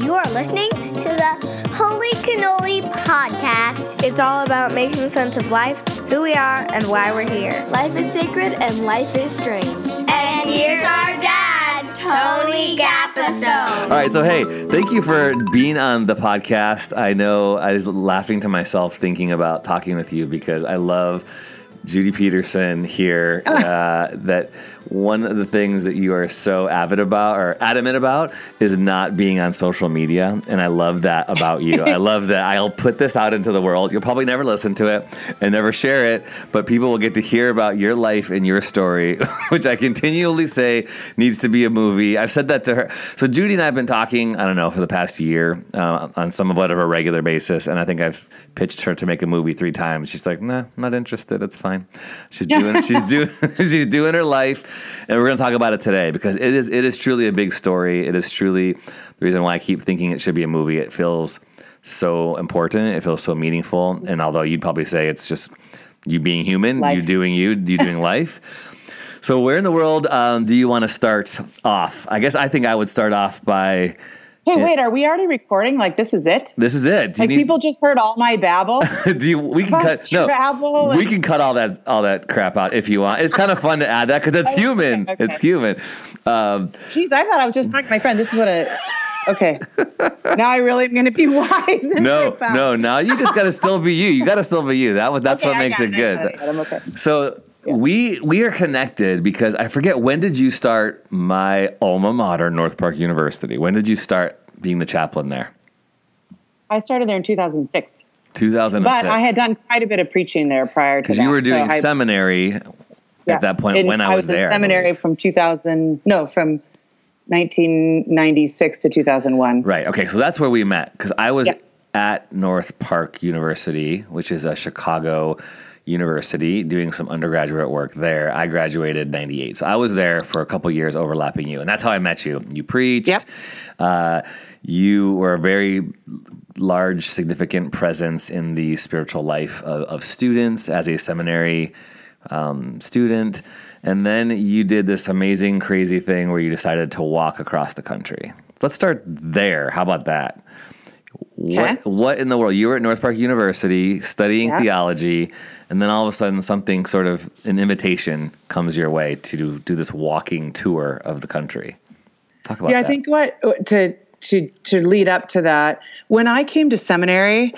You are listening to the Holy Cannoli Podcast. It's all about making sense of life, who we are, and why we're here. Life is sacred and life is strange. And here's our dad, Tony Gapastone. All right, so hey, thank you for being on the podcast. I know I was laughing to myself thinking about talking with you because I love Judy Peterson here. Uh, that one of the things that you are so avid about or adamant about is not being on social media. And I love that about you. I love that I'll put this out into the world. You'll probably never listen to it and never share it, but people will get to hear about your life and your story, which I continually say needs to be a movie. I've said that to her. So Judy and I have been talking, I don't know, for the past year uh, on somewhat of a regular basis. And I think I've pitched her to make a movie three times. She's like, nah, not interested. It's fine. She's doing, she's doing, she's doing her life and we're going to talk about it today because it is it is truly a big story. It is truly the reason why I keep thinking it should be a movie. It feels so important. It feels so meaningful. And although you'd probably say it's just you being human, Life. you doing you, you doing life. So where in the world um, do you want to start off? I guess I think I would start off by Hey, wait, are we already recording? Like this is it? this is it. Like need- people just heard all my babble. do you, we can cut no, travel we and- can cut all that all that crap out if you want. It's kind of fun to add that because it's Okay, human. okay. It's human. Um, Jeez, I thought I was just talking to my friend. This is what a okay. now I really am going to be wise. No, no, now you just got to still be you. You got to still be you. That that's Okay, what makes got it good. got I got I'm okay. So we we are connected because I forget when did you start my alma mater, North Park University? When did you start being the chaplain there? I started there in 2006, 2006. but I had done quite a bit of preaching there prior to because you were So doing I- seminary yeah. at that point when I was, in there. I Seminary from 2000. No, from 1996 to 2001. Right. Okay. So that's where we met because I was Yeah. at North Park University, which is a Chicago university, doing some undergraduate work there. I graduated '98, so I was there for a couple years, overlapping you, and that's how I met you. You preached. Yep. Uh, you were a very large, significant presence in the spiritual life of, of students as a seminary um, student. And then you did this amazing, crazy thing where you decided to walk across the country. Let's start there. How about that? What, what in the world? You were at North Park University studying Yeah. theology, and then all of a sudden, something sort of an invitation comes your way to do, do this walking tour of the country. Talk about yeah, that. I think what to to to lead up to that. When I came to seminary,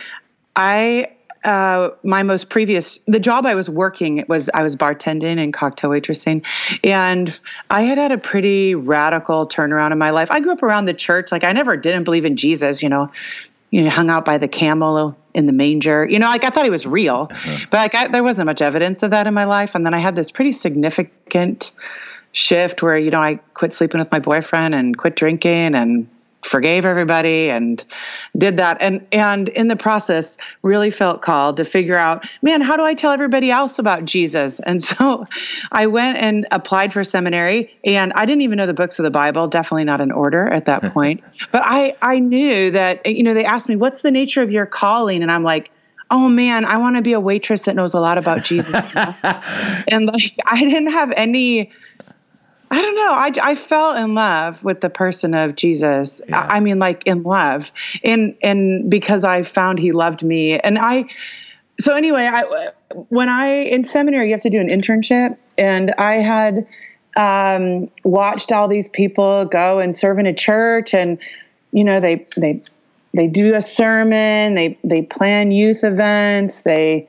I uh, my most previous the job I was working it was I was bartending and cocktail waitressing, and I had had a pretty radical turnaround in my life. I grew up around the church, like I never didn't believe in Jesus, you know. You know, hung out by the camel in the manger. You know, like I thought he was real, uh-huh. but like I, there wasn't much evidence of that in my life. And then I had this pretty significant shift where you know I quit sleeping with my boyfriend and quit drinking and forgave everybody and did that. And and in the process really felt called to figure out man how do I tell everybody else about Jesus? And so I went and applied for seminary and I didn't even know the books of the Bible definitely not in order at that point. But I I knew that you know they asked me what's the nature of your calling? And I'm like oh man, I want to be a waitress that knows a lot about Jesus. and like, I didn't have any, I don't know. I, I fell in love with the person of Jesus. Yeah. I, I mean, like in love and, and because I found he loved me and I, so anyway, I, when I, in seminary, you have to do an internship and I had, um, watched all these people go and serve in a church and, you know, they, they, they do a sermon, they, they plan youth events, they,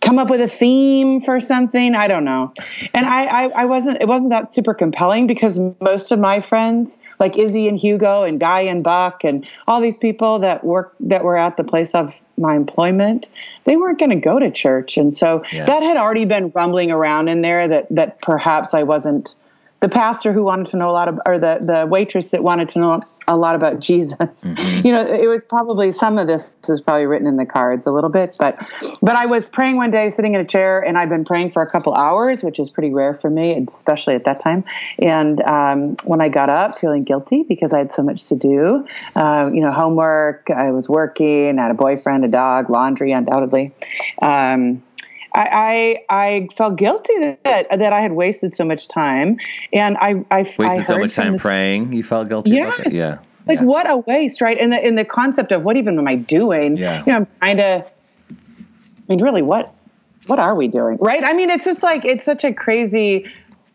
come up with a theme for something. I don't know. And I, I, I wasn't, it wasn't that super compelling because most of my friends, like Izzy and Hugo and Guy and Buck and all these people that work, that were at the place of my employment, they weren't going to go to church. And so Yeah. that had already been rumbling around in there that, that perhaps I wasn't the pastor who wanted to know a lot of, or the, the waitress that wanted to know a lot about Jesus. You know, it was probably some of this was probably written in the cards a little bit, but but I was praying one day sitting in a chair and I've been praying for a couple hours, which is pretty rare for me, especially at that time. And um, when I got up feeling guilty because I had so much to do, uh, you know, homework, I was working, I had a boyfriend, a dog, laundry, undoubtedly. Um, I, I I felt guilty that that I had wasted so much time, and I I Wasted I so much time this- praying. You felt guilty? Yes. Yeah. Like Yeah. what a waste, right? And the in the concept of what even am I doing? Yeah. You know, I'm trying to. I mean, really, what what are we doing, right? I mean, it's just like it's such a crazy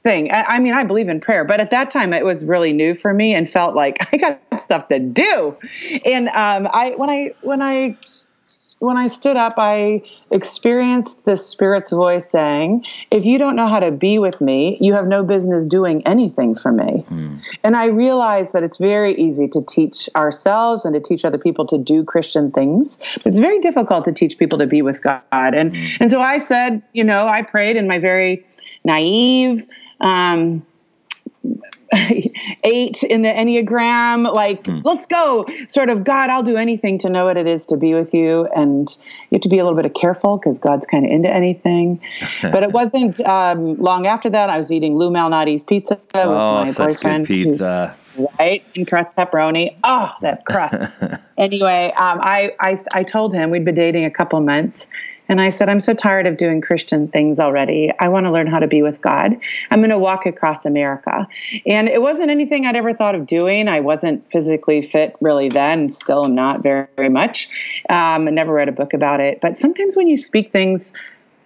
thing. I, I mean, I believe in prayer, but at that time, it was really new for me and felt like I got stuff to do. And um, I when I when I when I stood up, I experienced the Spirit's voice saying, If you don't know how to be with me, you have no business doing anything for me. And I realized that it's very easy to teach ourselves and to teach other people to do Christian things. But it's very difficult to teach people to be with God. And, and so I said, you know, I prayed in my very naive, um, eight in the Enneagram, like, let's go, sort of, God, I'll do anything to know what it is to be with you. And you have to be a little bit of careful because God's kind of into anything. but it wasn't um, long after that, I was eating Lou Malnati's pizza with Oh, my such boyfriend. good pizza. right? And crust pepperoni. Oh, that crust. anyway, um, I, I, I told him we'd been dating a couple months. And I said, I'm so tired of doing Christian things already. I want to learn how to be with God. I'm going to walk across America. And it wasn't anything I'd ever thought of doing. I wasn't physically fit really then, still not very, very much. Um, I never read a book about it. But sometimes when you speak things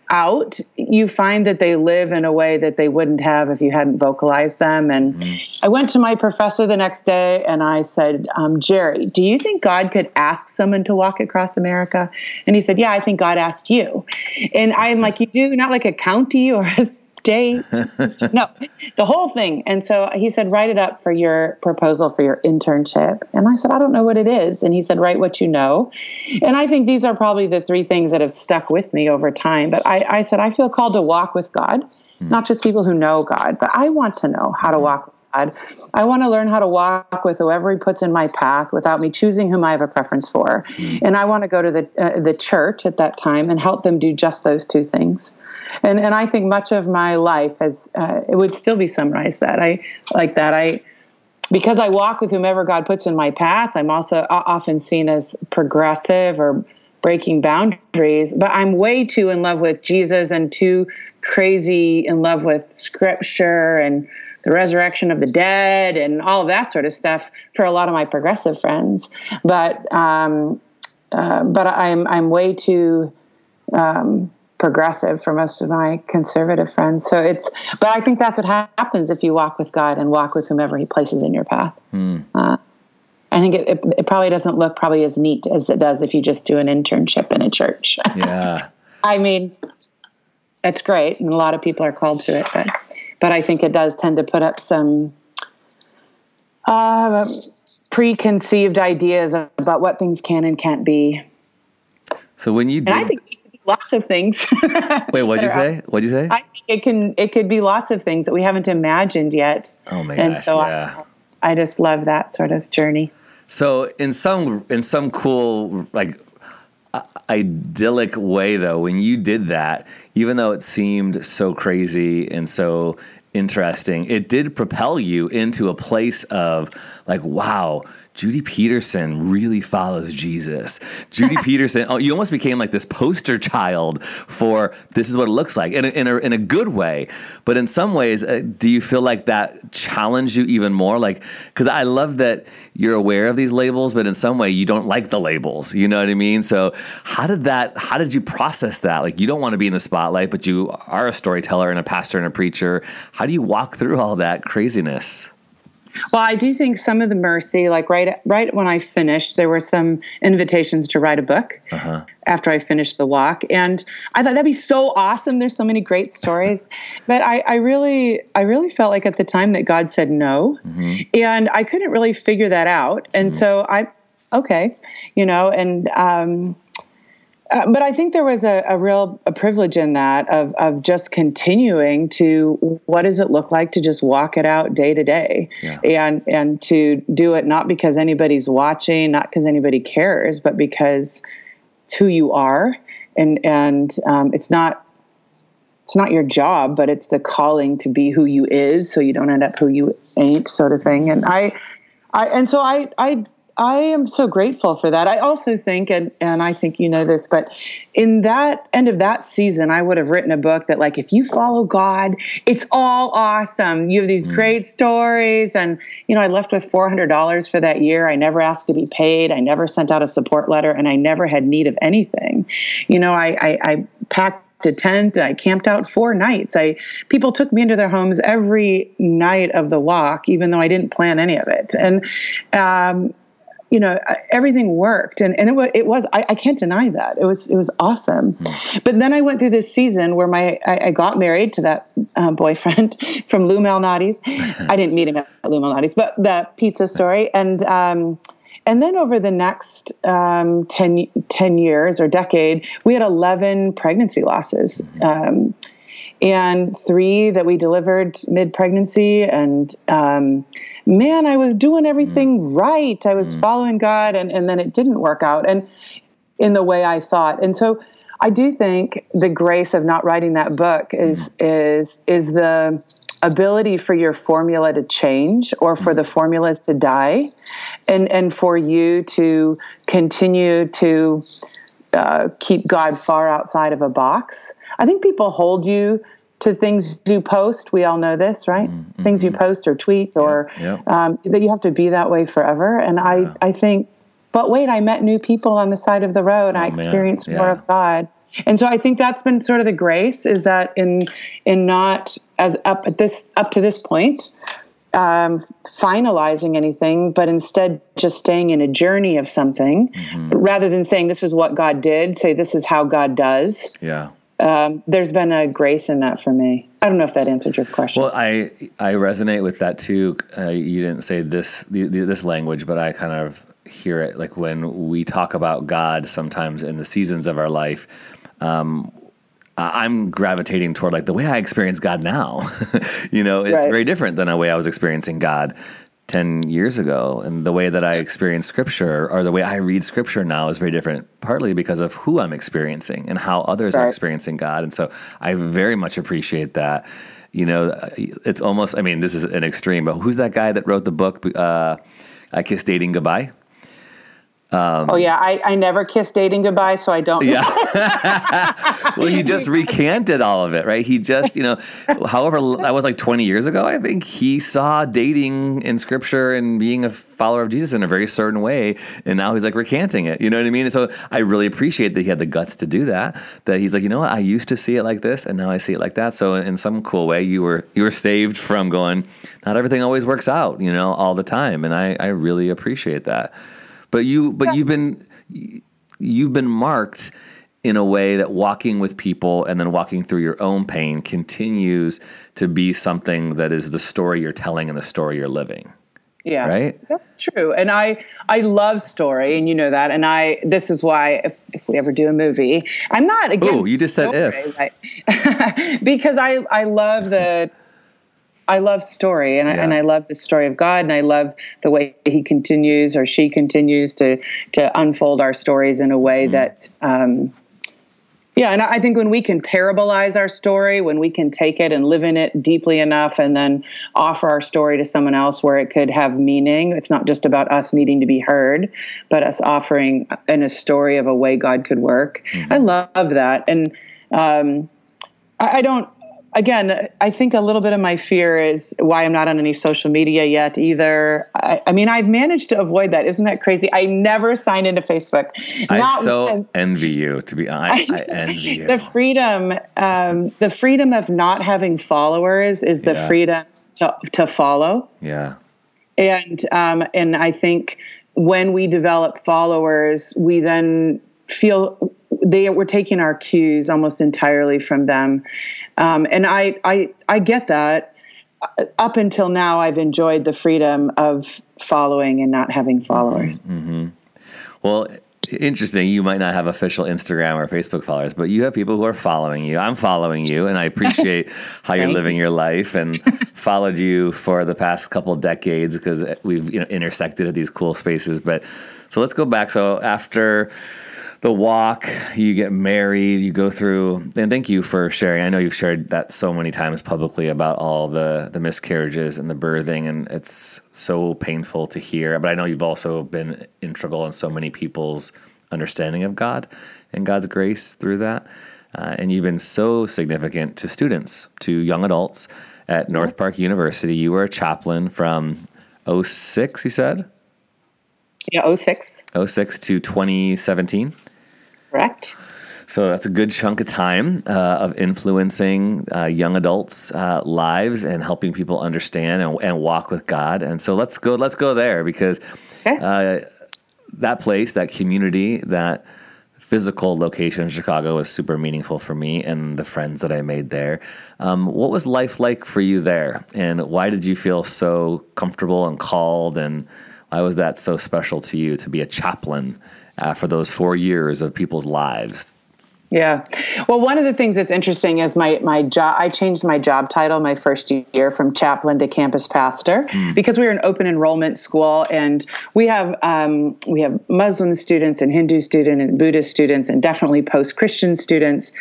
out, you find that they live in a way that they wouldn't have if you hadn't vocalized them. And I went to my professor the next day and I said, um, Jerry, do you think God could ask someone to walk across America? And he said, Yeah, I think God asked you. And I'm like, You do? Not like a county or a state? no, the whole thing. And so he said, Write it up for your proposal for your internship. And I said, I don't know what it is. And he said, Write what you know. And I think these are probably the three things that have stuck with me over time. But I, I said, I feel called to walk with God, hmm. not just people who know God, but I want to know how to hmm. walk with God. I want to learn how to walk with whoever He puts in my path without me choosing whom I have a preference for. Hmm. And I want to go to the uh, the church at that time and help them do just those two things. And and I think much of my life has uh, it would still be summarized that I like that I because I walk with whomever God puts in my path, I'm also often seen as progressive or breaking boundaries, but I'm way too in love with Jesus and too crazy in love with scripture and the resurrection of the dead and all of that sort of stuff for a lot of my progressive friends. But um, uh, but I'm I'm way too um, progressive for most of my conservative friends. So it's, but I think that's what happens if you walk with God and walk with whomever He places in your path. Uh, I think it, it, it probably doesn't look probably as neat as it does if you just do an internship in a church. Yeah. I mean, it's great, and a lot of people are called to it, but but I think it does tend to put up some uh, preconceived ideas about what things can and can't be. So when you And I think it could be lots of things. wait, what'd you say? What'd you say? I think it can it could be lots of things that we haven't imagined yet. oh my and gosh, so yeah. I, I just love that sort of journey. So in some in some cool like uh, idyllic way though, when you did that, even though it seemed so crazy and so interesting, it did propel you into a place of like, wow. Judy Peterson really follows Jesus. Judy Peterson, oh, you almost became like this poster child for this is what it looks like in a, in a, in a good way. But in some ways, uh, do you feel like that challenged you even more? Like, because I love that you're aware of these labels, but in some way you don't like the labels. You know what I mean? So how did that? How did you process that? Like, you don't want to be in the spotlight, but you are a storyteller and a pastor and a preacher. How do you walk through all that craziness? Well, I do think some of the mercy, like right right when I finished, there were some invitations to write a book Uh-huh. after I finished the walk, and I thought that'd be so awesome. There's so many great stories, but I, I really I really felt like at the time that God said no, and I couldn't really figure that out, and so I okay, you know, and. um uh, but I think there was a, a real a privilege in that of of just continuing to what does it look like to just walk it out day to day, Yeah. and and to do it not because anybody's watching, not because anybody cares, but because it's who you are, and and um, it's not it's not your job, but it's the calling to be who you is, so you don't end up who you ain't, sort of thing. And I, I and so I I I am so grateful for that. I also think, and, and I think you know this, but in that end of that season, I would have written a book that, like, if you follow God, it's all awesome. You have these mm. great stories. And, you know, I left with $400 for that year. I never asked to be paid. I never sent out a support letter, and I never had need of anything. You know, I, I, I packed a tent. I camped out four nights. I people took me into their homes every night of the walk, even though I didn't plan any of it. And um, you know everything worked. And, and it was it was I, I can't deny that. It was it was awesome. Mm. but then I went through this season where my I, I got married to that uh, boyfriend from Lou Malnati's. I didn't meet him at Lou Malnati's but the pizza story. And um, and then over the next um, 10, 10, years or decade we had 11 pregnancy losses hmm. um, and three that we delivered mid pregnancy. And um, man, I was doing everything mm. right. I was mm. following God, and, and then it didn't work out, and in the way I thought. And so, I do think the grace of not writing that book is mm. is is the ability for your formula to change or for the formulas to die and and for you to continue to uh, keep God far outside of a box. I think people hold you to things you post. We all know this, right? Mm-hmm. Things you post or tweet, or yeah, yeah. Um, that you have to be that way forever. And I, yeah. I think, but wait, I met new people on the side of the road. Oh, I experienced more of God. And so I think that's been sort of the grace is that in in not as up at this up to this point, um, finalizing anything, but instead just staying in a journey of something mm-hmm. rather than saying this is what God did, say this is how God does. Yeah. Um, there's been a grace in that for me. I don't know if that answered your question. Well, I I resonate with that too. Uh, you didn't say this this language, but I kind of hear it like when we talk about God sometimes in the seasons of our life. Um, I'm gravitating toward like the way I experience God now. you know, it's right. very different than the way I was experiencing God 10 years ago. And the way that I experience scripture or the way I read scripture now is very different, partly because of who I'm experiencing and how others right. are experiencing God. And so I very much appreciate that. You know, it's almost, I mean, this is an extreme, but who's that guy that wrote the book, uh, I Kiss Dating Goodbye? Um, oh yeah, I, I never kiss dating goodbye, so I don't. Yeah. well, he just recanted all of it, right? He just, you know, however, that was like 20 years ago. I think he saw dating in Scripture and being a follower of Jesus in a very certain way, and now he's like recanting it. You know what I mean? And so I really appreciate that he had the guts to do that. That he's like, you know what? I used to see it like this, and now I see it like that. So in some cool way, you were you were saved from going. Not everything always works out, you know, all the time, and I I really appreciate that. But you, but yeah. you've been you've been marked in a way that walking with people and then walking through your own pain continues to be something that is the story you're telling and the story you're living. Yeah. Right? That's true. And I I love story and you know that and I this is why if, if we ever do a movie, I'm not against Oh, you just story, said if. Right? because I I love the I love story and, yeah. I, and I love the story of God and I love the way he continues or she continues to to unfold our stories in a way mm-hmm. that um, yeah and I think when we can parabolize our story when we can take it and live in it deeply enough and then offer our story to someone else where it could have meaning it's not just about us needing to be heard but us offering in a story of a way God could work mm-hmm. I love that and um, I, I don't again, I think a little bit of my fear is why I'm not on any social media yet either. I, I mean, I've managed to avoid that. Isn't that crazy? I never signed into Facebook. I so envy you. To be honest, I, I envy you. The freedom, um, the freedom of not having followers is the yeah. freedom to, to follow. Yeah. And um, and I think when we develop followers, we then feel they were taking our cues almost entirely from them um, and I, I i get that. Up until now i've enjoyed the freedom of following and not having followers. Mm-hmm. well interesting you might not have official instagram or facebook followers but you have people who are following you. I'm following you and i appreciate how you're living you. your life and followed you for the past couple decades because we've you know intersected at these cool spaces. But so let's go back. So after the walk, you get married, you go through, and thank you for sharing. I know you've shared that so many times publicly about all the the miscarriages and the birthing, and it's so painful to hear. But I know you've also been integral in so many people's understanding of God and God's grace through that. Uh, and you've been so significant to students, to young adults at North Park University. You were a chaplain from 06, you said? Yeah, 06. 06 to 2017. Correct. So that's a good chunk of time uh, of influencing uh, young adults' uh, lives and helping people understand and, and, walk with God. And so let's go. Let's go there because okay. Uh, that place, that community, that physical location in Chicago was super meaningful for me and the friends that I made there. Um, what was life like for you there, and why did you feel so comfortable and called and why was that so special to you to be a chaplain uh, for those four years of people's lives? Yeah. Well, one of the things that's interesting is my my job. I changed my job title my first year from chaplain to campus pastor mm. because we were an open enrollment school, and we have um, we have Muslim students and Hindu students and Buddhist students, and definitely post Christian students.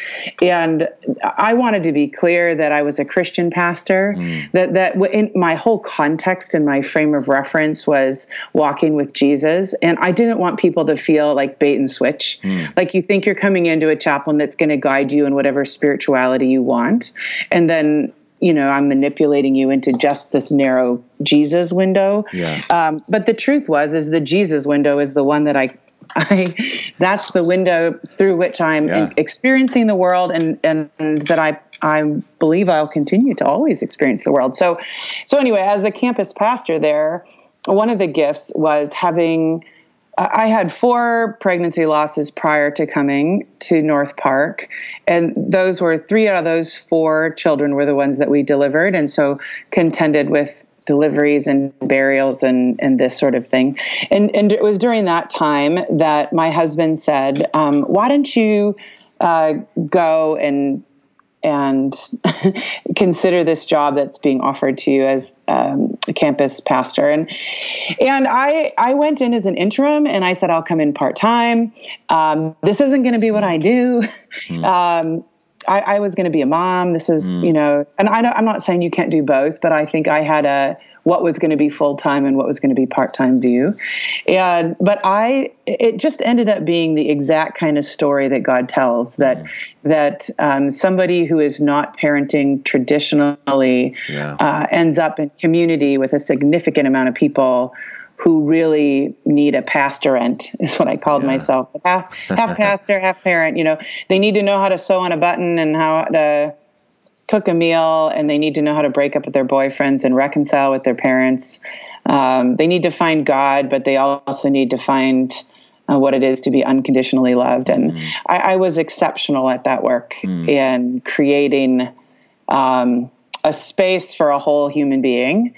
And I wanted to be clear that I was a Christian pastor. Mm. That that in my whole context and my frame of reference was walking with Jesus, and I didn't want people to feel like bait and switch, mm. like you think you're coming into a chaplain chaplain that's going to guide you in whatever spirituality you want. And then you know i'm manipulating you into just this narrow jesus window yeah. Um, but the truth was is the jesus window is the one that i I, that's the window through which I'm yeah. experiencing the world, and, and, and that I I believe I'll continue to always experience the world. So, so anyway, as the campus pastor there, one of the gifts was having I had four pregnancy losses prior to coming to North Park, and those were three out of those four children were the ones that we delivered, and so contended with deliveries and burials and and this sort of thing. And and it was during that time that my husband said, um, "Why don't you uh, go and and consider this job that's being offered to you as um, a campus pastor. And and I I went in as an interim, and I said I'll come in part time. Um, this isn't going to be what I do. Mm. Um, I, I, was going to be a mom. This is, mm. you know, and I I'm not saying you can't do both, but I think I had a what was going to be full time and what was going to be part time view. And but I it just ended up being the exact kind of story that God tells that mm. that um, somebody who is not parenting traditionally yeah. uh, ends up in community with a significant amount of people who really need a pastorant is what I called yeah. myself. Half half pastor, half parent. You know, they need to know how to sew on a button and how to cook a meal and they need to know how to break up with their boyfriends and reconcile with their parents. Um, they need to find God, but they also need to find uh, what it is to be unconditionally loved. And mm. I, I, was exceptional at that work mm. in creating um, a space for a whole human being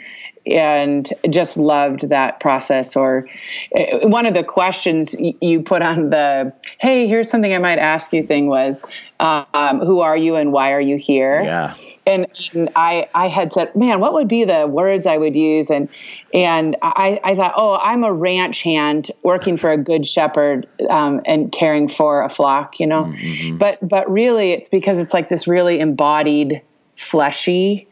and just loved that process. Or uh, one of the questions you put on the "Hey, here's something I might ask you" thing was, um, "Who are you and why are you here?" Yeah. And, and, I, I had said, man, what would be the words I would use? And and I, I thought, oh, I'm a ranch hand working for a good shepherd um, and caring for a flock, you know. Mm-hmm. But but really, it's because it's like this really embodied, fleshy.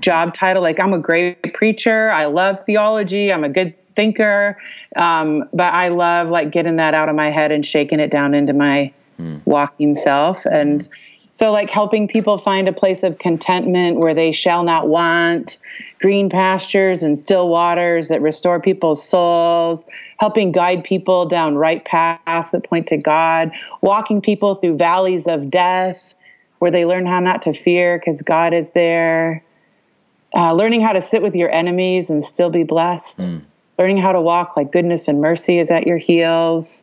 Job title. Like I'm a great preacher. I love theology. I'm a good thinker. Um, but I love like getting that out of my head and shaking it down into my mm. walking self. And so like helping people find a place of contentment where they shall not want green pastures and still waters that restore people's souls, helping guide people down right paths that point to God, walking people through valleys of death where they learn how not to fear because God is there uh, learning how to sit with your enemies and still be blessed, mm. learning how to walk like goodness and mercy is at your heels,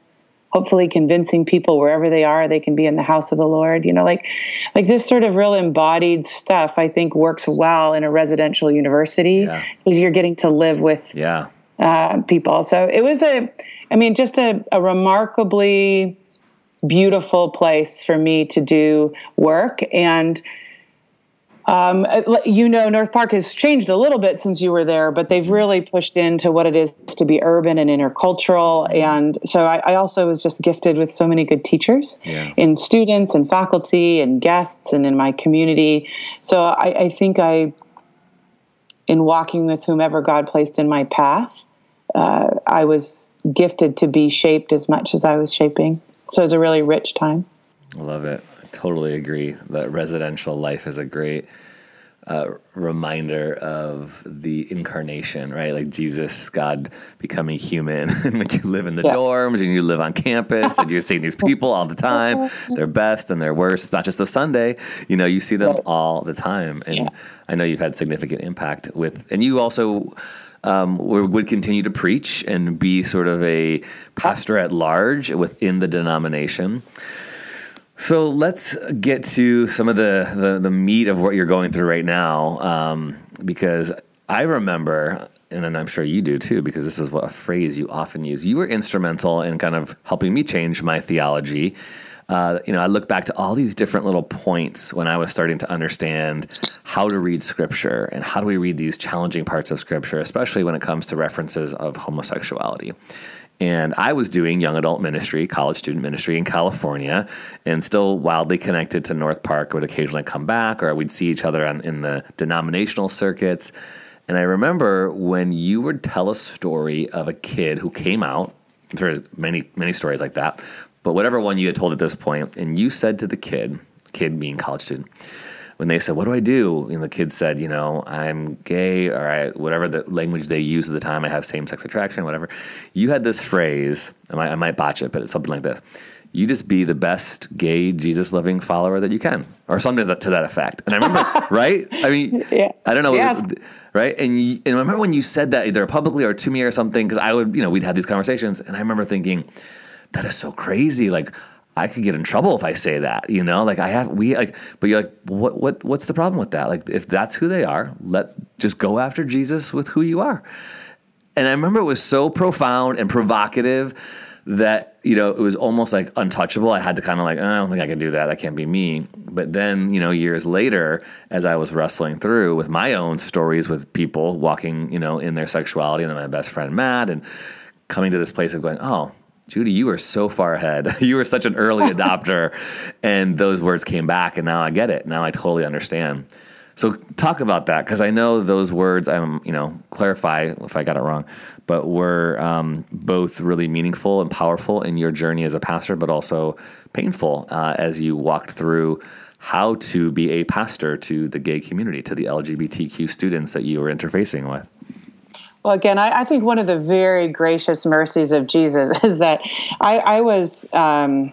hopefully convincing people wherever they are they can be in the house of the Lord. You know, like like this sort of real embodied stuff I think works well in a residential university because yeah. you're getting to live with yeah. uh, people. So it was a, I mean, just a, a remarkably beautiful place for me to do work and um, uh, you know, North Park has changed a little bit since you were there, but they've really pushed into what it is to be urban and intercultural. And so I, I also was just gifted with so many good teachers Yeah. in students and faculty and guests and in my community. So I, I think I, in walking with whomever God placed in my path, uh, I was gifted to be shaped as much as I was shaping. So it was a really rich time. I love it. Totally agree that residential life is a great uh, reminder of the incarnation, right? Like Jesus, God becoming human. and when you live in the Yeah. dorms and you live on campus and you're seeing these people all the time, their best and their worst. It's not just a Sunday, you know, you see them all the time. And Yeah. I know you've had significant impact with, and you also um, would continue to preach and be sort of a pastor at large within the denomination. So let's get to some of the, the, the meat of what you're going through right now, um, because I remember, and then I'm sure you do too, because this is what a phrase you often use. You were instrumental in kind of helping me change my theology. Uh, you know, I look back to all these different little points when I was starting to understand how to read Scripture and how do we read these challenging parts of Scripture, especially when it comes to references of homosexuality. And I was doing young adult ministry, college student ministry in California, and still wildly connected to North Park. I would occasionally come back, or we'd see each other on, in the denominational circuits. And I remember when you would tell a story of a kid who came out. There's many, many stories like that, but whatever one you had told at this point, and you said to the kid, kid being college student, when they said, "What do I do?" and the kid said, "You know, I'm gay, or I, whatever the language they used at the time. I have same-sex attraction, whatever." You had this phrase. I might, I might botch it, but it's something like this: "You just be the best gay Jesus-loving follower that you can," or something to that, to that effect. And I remember, right? I mean, Yeah. I don't know, Yes. right? And you, and I remember when you said that either publicly or to me or something, because I would, you know, we'd have these conversations, and I remember thinking, that is so crazy. Like I could get in trouble if I say that, you know, like I have, we like, but you're like, what, what, what's the problem with that? Like, if that's who they are, let just go after Jesus with who you are. And I remember it was so profound and provocative that, you know, it was almost like untouchable. I had to kind of like, "Oh, I don't think I can do that. That can't be me. But then, you know, years later, as I was wrestling through with my own stories with people walking, you know, in their sexuality, and then my best friend Matt, and coming to this place of going, oh, Judy, you were so far ahead. you were such an early adopter. And those words came back, and now I get it. Now I totally understand. So talk about that because I know those words. I'm, you know, clarify if I got it wrong, but were um, both really meaningful and powerful in your journey as a pastor, but also painful uh, as you walked through how to be a pastor to the gay community, to the LGBTQ students that you were interfacing with. Well, again, I, I think one of the very gracious mercies of Jesus is that I, I was, um,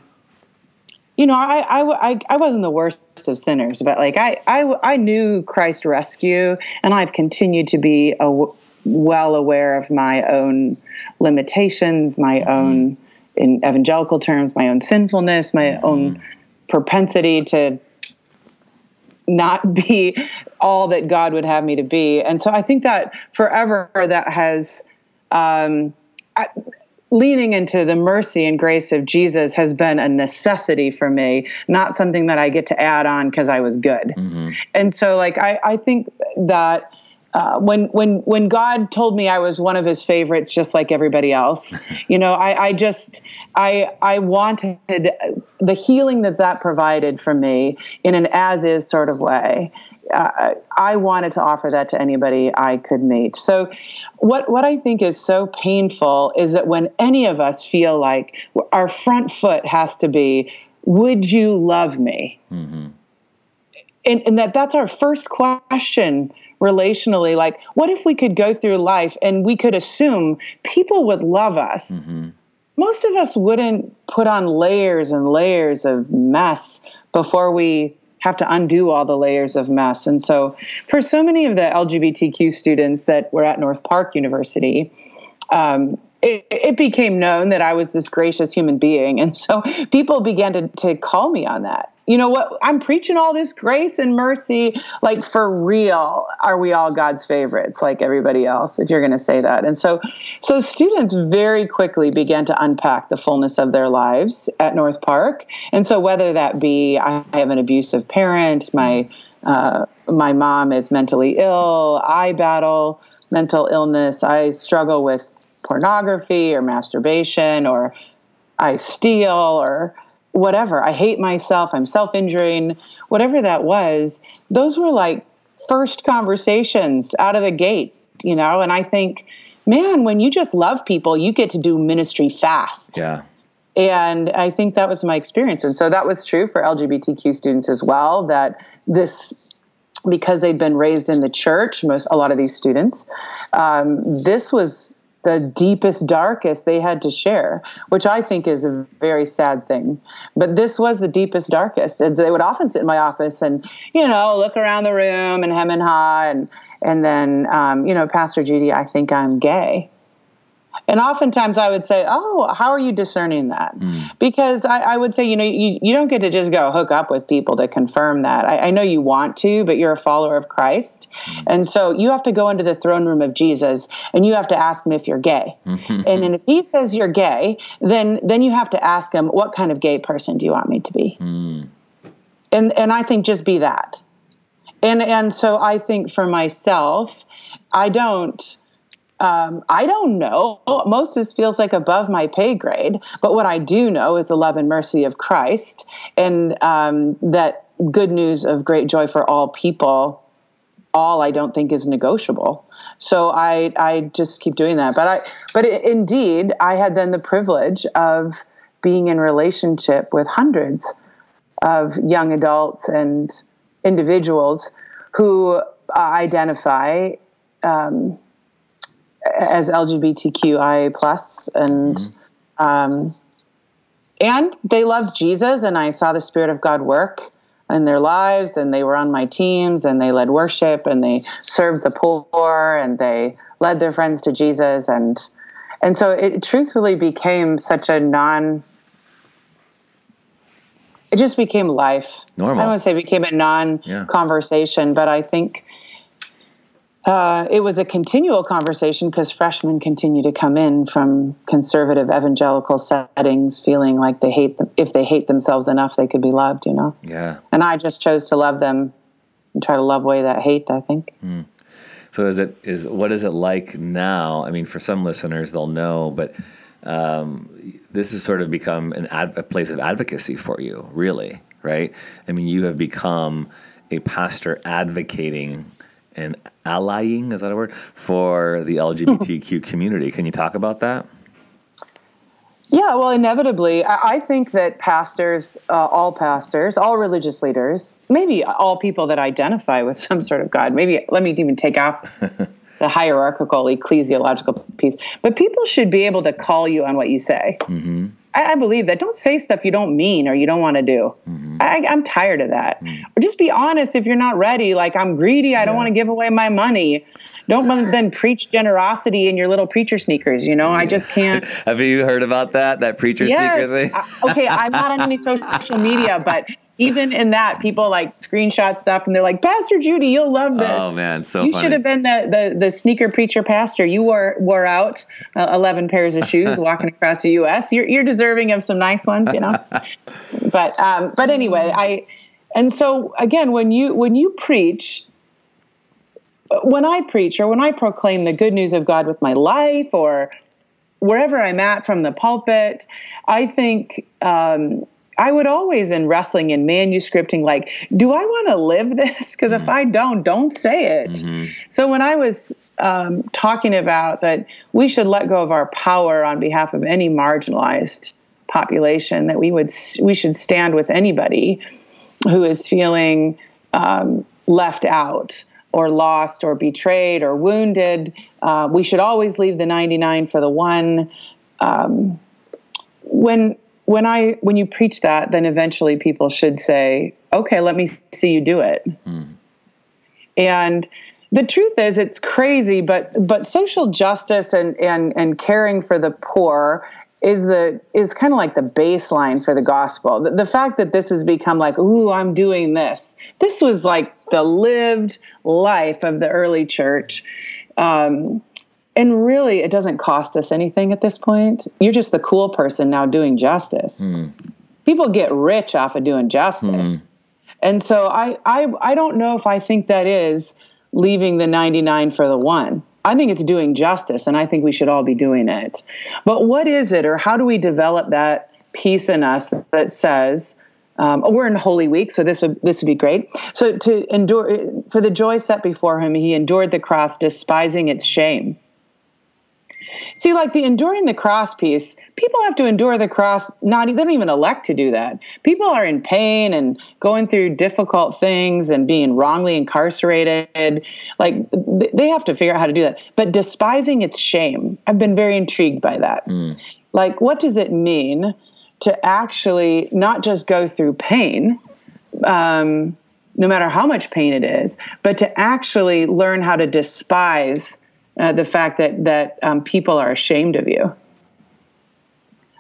you know, I, I, I, wasn't the worst of sinners, but like I, I, I knew Christ rescue, and I've continued to be a, well aware of my own limitations, my own, in evangelical terms, my own sinfulness, my own propensity to not be all that God would have me to be. And so I think that forever that has um, I, leaning into the mercy and grace of Jesus has been a necessity for me, not something that I get to add on because I was good. And so, like, I, I think that. Uh, when when when God told me I was one of His favorites, just like everybody else, you know, I, I just I I wanted the healing that that provided for me in an as is sort of way. Uh, I wanted to offer that to anybody I could meet. So, what what I think is so painful is that when any of us feel like our front foot has to be, "Would you love me?" and, and that that's our first question relationally like what if we could go through life and we could assume people would love us most of us wouldn't put on layers and layers of mess before we have to undo all the layers of mess and so for so many of the lgbtq students that were at north park university um, it, it became known that I was this gracious human being. And so people began to, to call me on that. You know what? I'm preaching all this grace and mercy. Like, for real, are we all God's favorites like everybody else, if you're going to say that? And so, so students very quickly began to unpack the fullness of their lives at North Park. And so, whether that be I have an abusive parent, my, uh, my mom is mentally ill, I battle mental illness, I struggle with pornography or masturbation, or I steal, or whatever. I hate myself. I'm self injuring, whatever that was. Those were like first conversations out of the gate, you know? And I think, man, when you just love people, you get to do ministry fast. Yeah. And I think that was my experience. And so that was true for LGBTQ students as well, that this because they'd been raised in the church, most a lot of these students, um, this was the deepest, darkest they had to share, which I think is a very sad thing. But this was the deepest, darkest. And they would often sit in my office and, you know, look around the room and hem and ha, and and then, um, you know, Pastor Judy, I think I'm gay. And oftentimes I would say, Oh, how are you discerning that? Mm. Because I, I, would say, you know, you, you don't get to just go hook up with people to confirm that. I, I know you want to, but you're a follower of Christ. Mm. And so you have to go into the throne room of Jesus and you have to ask him if you're gay. and, and if he says you're gay, then then you have to ask him, what kind of gay person do you want me to be? Mm. And and I think just be that. And and so I think for myself, I don't um, I don't know. Moses feels like above my pay grade, but what I do know is the love and mercy of Christ, and um, that good news of great joy for all people. All I don't think is negotiable. So I I just keep doing that. But I but it, indeed I had then the privilege of being in relationship with hundreds of young adults and individuals who identify. Um, as LGBTQI plus, and mm-hmm. um, and they loved Jesus, and I saw the Spirit of God work in their lives, and they were on my teams, and they led worship, and they served the poor, and they led their friends to Jesus, and and so it truthfully became such a non. It just became life. Normal. I don't want to say became a non-conversation, yeah. but I think uh, it was a continual conversation because freshmen continue to come in from conservative evangelical settings feeling like they hate them if they hate themselves enough they could be loved you know? Yeah. And i just chose to love them and try to love away that hate i think. Mm. so is it is what is it like now? I mean for some listeners they'll know but um, this has sort of become an ad, a place of advocacy for you really right? I mean you have become a pastor advocating and allying, is that a word, for the LGBTQ community. Can you talk about that? Yeah, well, inevitably, I think that pastors, uh, all pastors, all religious leaders, maybe all people that identify with some sort of God, maybe let me even take off the hierarchical ecclesiological piece, but people should be able to call you on what you say. Mm-hmm. I, I, believe that. Don't say stuff you don't mean or you don't want to do. Mm-hmm. I, am tired of that. Mm-hmm. Or just be honest if you're not ready. Like, I'm greedy. I don't want to give away my money. Don't then preach generosity in your little preacher sneakers. You know, I just can't. Have you heard about that? That preacher yes. sneaker thing? Okay, I'm not on any social media, but even in that, people like screenshot stuff and they're like, Pastor Judy, you'll love this. Oh man, so you funny. should have been the, the the sneaker preacher pastor. You wore wore out uh, eleven pairs of shoes walking across the U.S. You're you're deserving of some nice ones, you know. but um, but anyway, I and so again, when you when you preach. When I preach or when I proclaim the good news of God with my life or wherever I'm at from the pulpit, I think um, I would always in wrestling and manuscripting, like, do I want to live this? Because mm-hmm. if I don't, don't say it. Mm-hmm. So when I was um, talking about that we should let go of our power on behalf of any marginalized population, that we would we should stand with anybody who is feeling um, left out or lost or betrayed or wounded. Uh, we should always leave the 99 for the one. Um, when when I when you preach that, then eventually people should say, "Okay, let me see you do it." Mm. And the truth is, it's crazy, but but social justice and and and caring for the poor is the is kind of like the baseline for the gospel. The, the fact that this has become like, ooh, I'm doing this. This was like the lived life of the early church. Um, and really, it doesn't cost us anything at this point. You're just the cool person now doing justice. Mm. People get rich off of doing justice. Mm. And so I, I I don't know if I think that is leaving the 99 for the one. I think it's doing justice, and I think we should all be doing it. But what is it, or how do we develop that piece in us that says, um, oh, we're in Holy Week, so this would this would be great. So to endure for the joy set before him, he endured the cross, despising its shame. See, like the enduring the cross piece, people have to endure the cross. Not they don't even elect to do that. People are in pain and going through difficult things and being wrongly incarcerated. Like they have to figure out how to do that. But despising its shame, I've been very intrigued by that. Mm. Like, what does it mean to actually not just go through pain? Um, no matter how much pain it is, but to actually learn how to despise uh, the fact that that um, people are ashamed of you.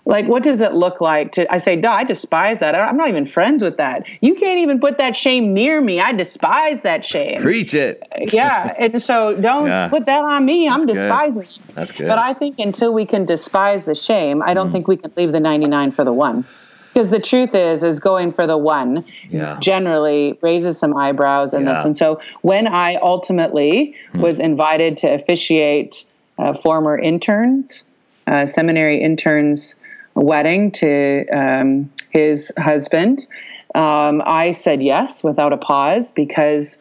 Like, what does it look like to? I say, no, I despise that. I'm not even friends with that. You can't even put that shame near me. I despise that shame. Preach it. yeah, and so don't yeah. put that on me. I'm That's despising. Good. That's good. But I think until we can despise the shame, I don't mm. think we can leave the 99 for the one because the truth is is going for the one yeah. generally raises some eyebrows in yeah. this and so when i ultimately hmm. was invited to officiate uh, former interns uh, seminary interns wedding to um, his husband um, i said yes without a pause because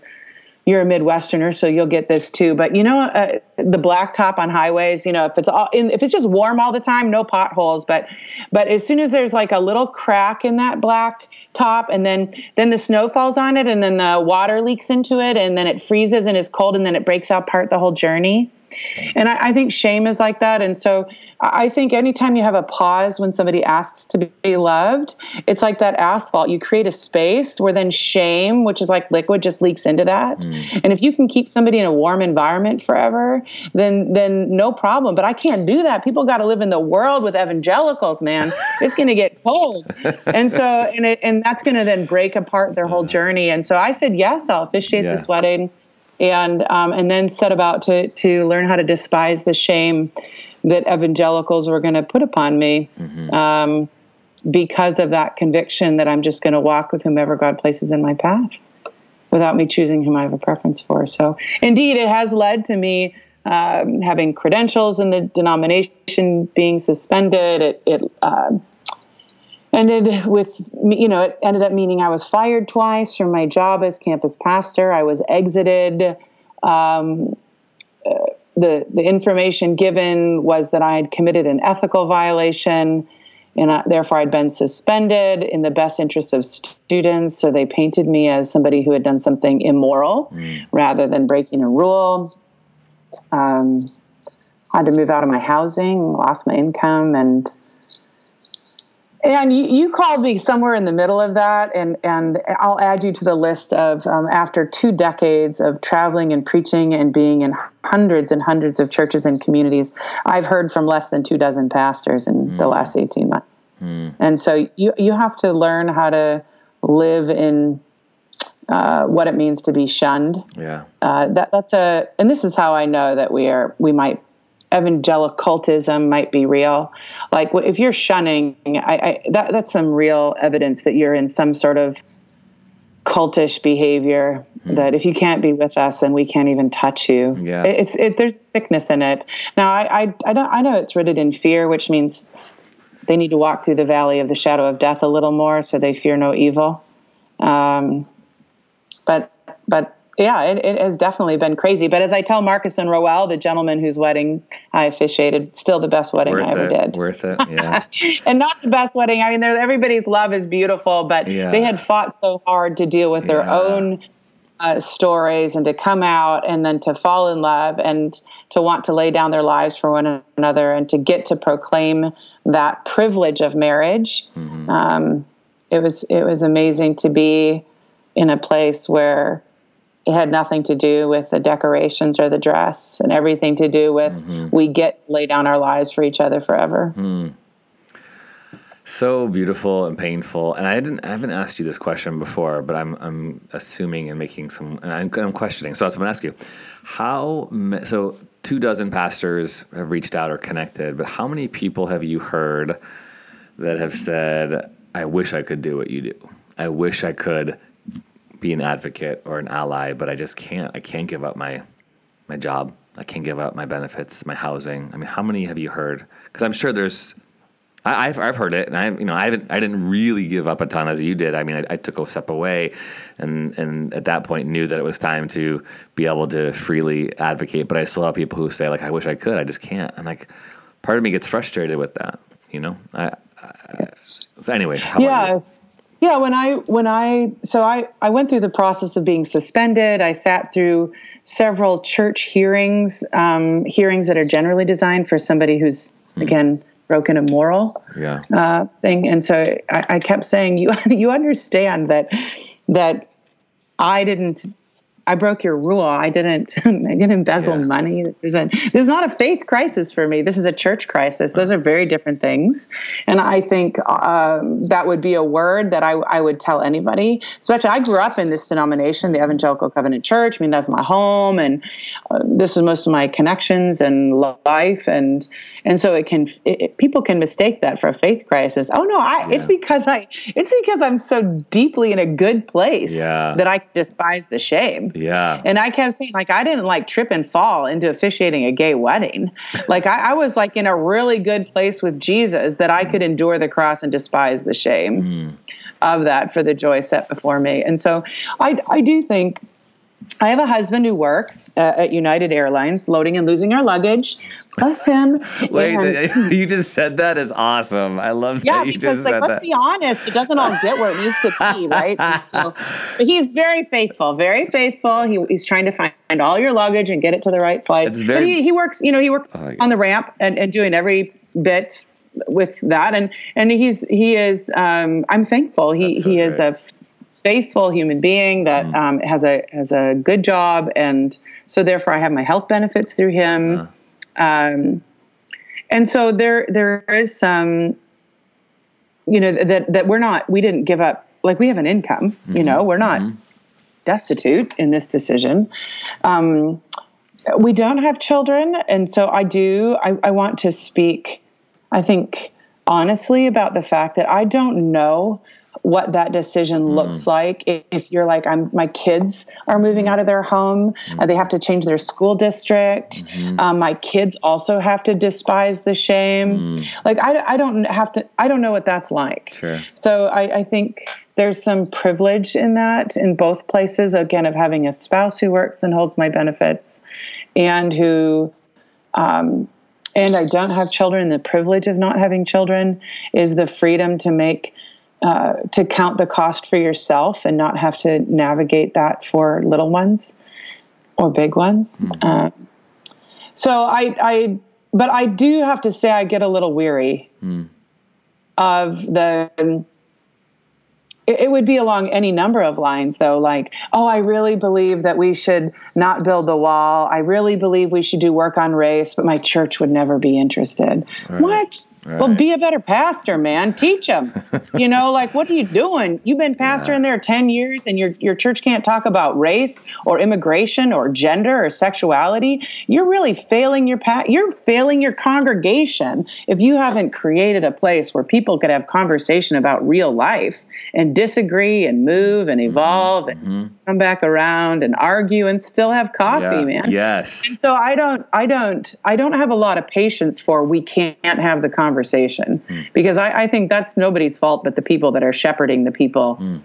you're a Midwesterner, so you'll get this too. But you know, uh, the blacktop on highways, you know, if it's all in, if it's just warm all the time, no potholes. But but as soon as there's like a little crack in that black top, and then then the snow falls on it, and then the water leaks into it, and then it freezes and is cold, and then it breaks apart the whole journey. And I, I think shame is like that, and so I think anytime you have a pause when somebody asks to be loved, it's like that asphalt. You create a space where then shame, which is like liquid, just leaks into that. Mm. And if you can keep somebody in a warm environment forever, then then no problem. But I can't do that. People got to live in the world with evangelicals, man. it's going to get cold, and so and it, and that's going to then break apart their whole journey. And so I said yes, I'll officiate yeah. this wedding and um, and then set about to to learn how to despise the shame that evangelicals were going to put upon me mm-hmm. um, because of that conviction that I'm just going to walk with whomever God places in my path without me choosing whom I have a preference for. So, indeed, it has led to me um, having credentials in the denomination being suspended. It, it uh, ended with, you know, it ended up meaning I was fired twice from my job as campus pastor. I was exited. Um, uh, the, the information given was that I had committed an ethical violation and I, therefore I'd been suspended in the best interest of students. So they painted me as somebody who had done something immoral mm. rather than breaking a rule. Um, had to move out of my housing, lost my income, and and you, you, called me somewhere in the middle of that, and, and I'll add you to the list of um, after two decades of traveling and preaching and being in hundreds and hundreds of churches and communities, I've heard from less than two dozen pastors in mm. the last 18 months. Mm. And so you, you have to learn how to live in uh, what it means to be shunned. Yeah. Uh, that, that's a, and this is how I know that we are, we might evangelicalism might be real. Like if you're shunning, I, I, that that's some real evidence that you're in some sort of cultish behavior. Mm. That if you can't be with us, then we can't even touch you. Yeah, it, it's it, there's sickness in it. Now I, I I don't I know it's rooted in fear, which means they need to walk through the valley of the shadow of death a little more, so they fear no evil. Um, but but yeah, it, it, has definitely been crazy. But as I tell Marcus and Roel, the gentleman whose wedding I officiated, still the best wedding worth I ever it, did. Worth it, yeah. and not the best wedding. I mean, everybody's love is beautiful, but yeah. they had fought so hard to deal with their yeah. own uh, stories and to come out and then to fall in love and to want to lay down their lives for one another and to get to proclaim that privilege of marriage. Mm-hmm. Um, it was it was amazing to be in a place where it had nothing to do with the decorations or the dress and everything to do with mm-hmm. we get to lay down our lives for each other forever. Mm. so beautiful and painful. And I didn't, I haven't asked you this question before, but I'm, I'm assuming and making some, and I'm, I'm questioning. So that's what I'm going to ask you. How, so two dozen pastors have reached out or connected, but how many people have you heard that have said, I wish I could do what you do? I wish I could be an advocate or an ally, but I just can't. I can't give up my, my job. I can't give up my benefits, my housing. I mean, how many have you heard? Because I'm sure there's I, have I've heard it, and I you know I haven't I didn't really give up a ton as you did. I mean, I, I, took a step away, and and at that point knew that it was time to be able to freely advocate. But I still have people who say like, I wish I could, I just can't. And like, part of me gets frustrated with that. You know, I, I so anyway. yeah. Yeah, when I when I so I I went through the process of being suspended. I sat through several church hearings, um, hearings that are generally designed for somebody who's hmm. again broken a moral yeah. uh, thing. And so I, I kept saying, you you understand that that I didn't I broke your rule. I didn't I didn't embezzle yeah. money. This isn't this is not a faith crisis for me. This is a church crisis. Those are very different things. And I think um, that would be a word that I, I would tell anybody. Especially I grew up in this denomination, the Evangelical Covenant Church. I mean, that's my home, and uh, this is most of my connections and life. And and so it can it, people can mistake that for a faith crisis. Oh no, I, yeah. it's because I it's because I'm so deeply in a good place yeah. that I despise the shame. Yeah. And I kept saying, like, I didn't like trip and fall into officiating a gay wedding. like, I, I, was like in a really good place with Jesus that I could endure the cross and despise the shame mm. of that for the joy set before me. And so I, I do think I have a husband who works uh, at United Airlines, loading and losing our luggage. Bless him. Wait, and, you just said that is awesome. I love yeah, because like let's that. be honest, it doesn't all get where it needs to be, right? And so, but he's very faithful, very faithful. He, he's trying to find all your luggage and get it to the right flight. Very, but he, he works, you know, he works oh, on the ramp and, and doing every bit with that, and and he's he is. Um, I'm thankful. He so he great. is a faithful human being that mm. um, has a has a good job, and so therefore I have my health benefits through him. Uh-huh. Um, and so there there is some, you know, that that we're not we didn't give up like we have an income. Mm-hmm. You know, we're not mm-hmm. destitute in this decision. Um, we don't have children, and so I do. I, I want to speak. I think honestly about the fact that I don't know what that decision mm. looks like if you're like i'm my kids are moving mm. out of their home mm. uh, they have to change their school district mm-hmm. um, my kids also have to despise the shame mm. like I, I don't have to i don't know what that's like sure. so I, I think there's some privilege in that in both places again of having a spouse who works and holds my benefits and who um, and I don't have children. The privilege of not having children is the freedom to make uh, to count the cost for yourself and not have to navigate that for little ones or big ones. Mm-hmm. Uh, so I, I, but I do have to say I get a little weary mm. of the it, it would be along any number of lines, though, like, oh, I really believe that we should not build the wall. I really believe we should do work on race, but my church would never be interested. Right. What? Right. Well, be a better pastor, man. Teach them. you know, like, what are you doing? You've been pastor yeah. there 10 years and your, your church can't talk about race or immigration or gender or sexuality. You're really failing your pa- you're failing your congregation if you haven't created a place where people could have conversation about real life and disagree and move and mm-hmm. evolve mm-hmm. and come back around and argue and still have coffee, yeah. man. Yes. And so I don't, I don't, I don't have a lot of patience for we can't have the conversation mm. because I, I, think that's nobody's fault but the people that are shepherding the people. Mm.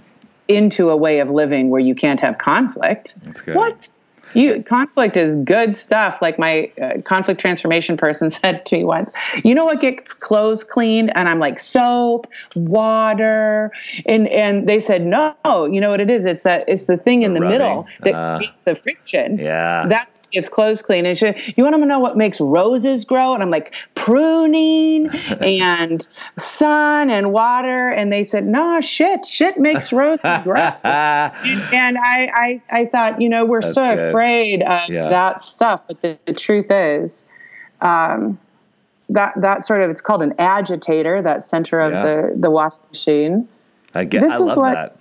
Into a way of living where you can't have conflict. That's good. What? You conflict is good stuff. Like my uh, conflict transformation person said to me once you know what gets clothes cleaned? and i'm like soap water. And and they said no you know what it is? It's that it's the thing in the, the middle that uh, creates the friction. Yeah. That's gets clothes clean. And she, you want them to know what makes roses grow? And I'm like, pruning and sun and water. And they said, nah, shit, shit makes roses grow. and, and I, I, I thought, you know, we're That's so good. afraid of yeah. that stuff. But the, the truth is, um, that that sort of it's called an agitator, that center of Yeah. the the washing machine. I get. This I is love what- that.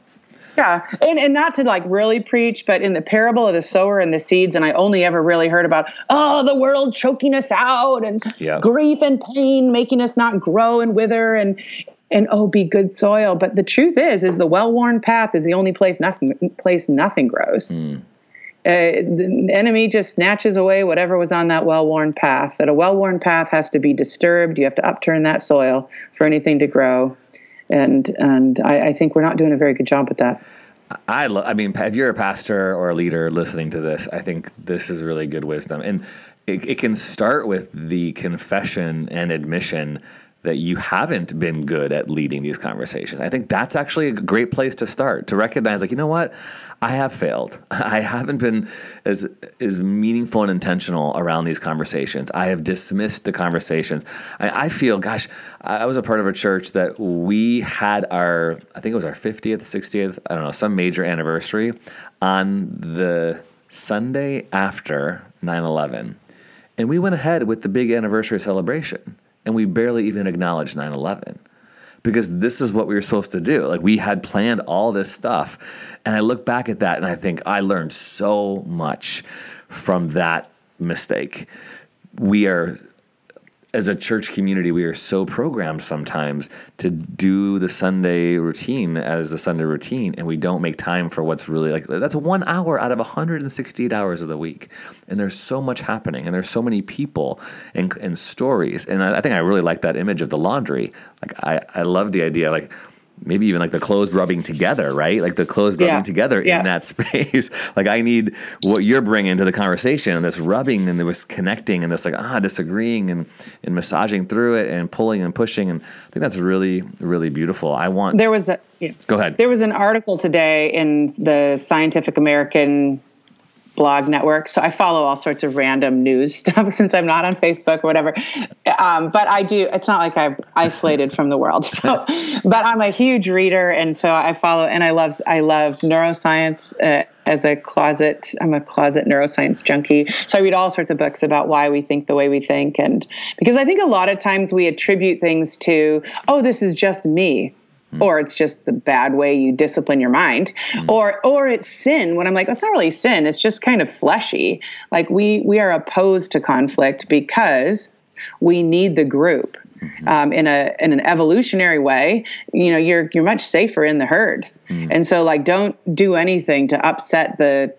Yeah, and and not to like really preach, but in the parable of the sower and the seeds, and I only ever really heard about oh the world choking us out and Yeah. grief and pain making us not grow and wither and and oh be good soil. But the truth is, is the well worn path is the only place nothing place nothing grows. Hmm. Uh, the enemy just snatches away whatever was on that well worn path. That a well worn path has to be disturbed. You have to upturn that soil for anything to grow. And and I, I think we're not doing a very good job with that. I love. I mean, if you're a pastor or a leader listening to this, I think this is really good wisdom, and it, it can start with the confession and admission that you haven't been good at leading these conversations. I think that's actually a great place to start to recognize, like, you know what, I have failed. I haven't been as as meaningful and intentional around these conversations. I have dismissed the conversations. I, I feel, gosh, I was a part of a church that we had our, I think it was our 50th, 60th, I don't know, some major anniversary on the Sunday after 9 11. And we went ahead with the big anniversary celebration, and we barely even acknowledged 9 11 because this is what we were supposed to do. Like we had planned all this stuff. And I look back at that and I think I learned so much from that mistake. We are as a church community, we are so programmed sometimes to do the Sunday routine as a Sunday routine, and we don't make time for what's really like that's one hour out of 168 hours of the week. And there's so much happening, and there's so many people and, and stories. And I, I think I really like that image of the laundry. Like, I, I love the idea, like, maybe even like the clothes rubbing together, right? Like the clothes rubbing Yeah. together Yeah. in that space. like I need what you're bringing to the conversation and this rubbing and this connecting and this like ah disagreeing and and massaging through it and pulling and pushing and I think that's really really beautiful. I want There was a yeah. go ahead. There was an article today in the Scientific American blog network. So I follow all sorts of random news stuff since I'm not on Facebook or whatever. Um, but I do. It's not like I've isolated from the world. So, but I'm a huge reader, and so I follow. And I love I love neuroscience. Uh, as a closet, I'm a closet neuroscience junkie. So I read all sorts of books about why we think the way we think, and because I think a lot of times we attribute things to, oh, this is just me Mm-hmm. or it's just the bad way you discipline your mind mm-hmm. or or it's sin when i'm like it's not really sin it's just kind of fleshy. Like we we are opposed to conflict because we need the group mm-hmm. um, in a in an evolutionary way. You know you're you're much safer in the herd. And so like don't do anything to upset the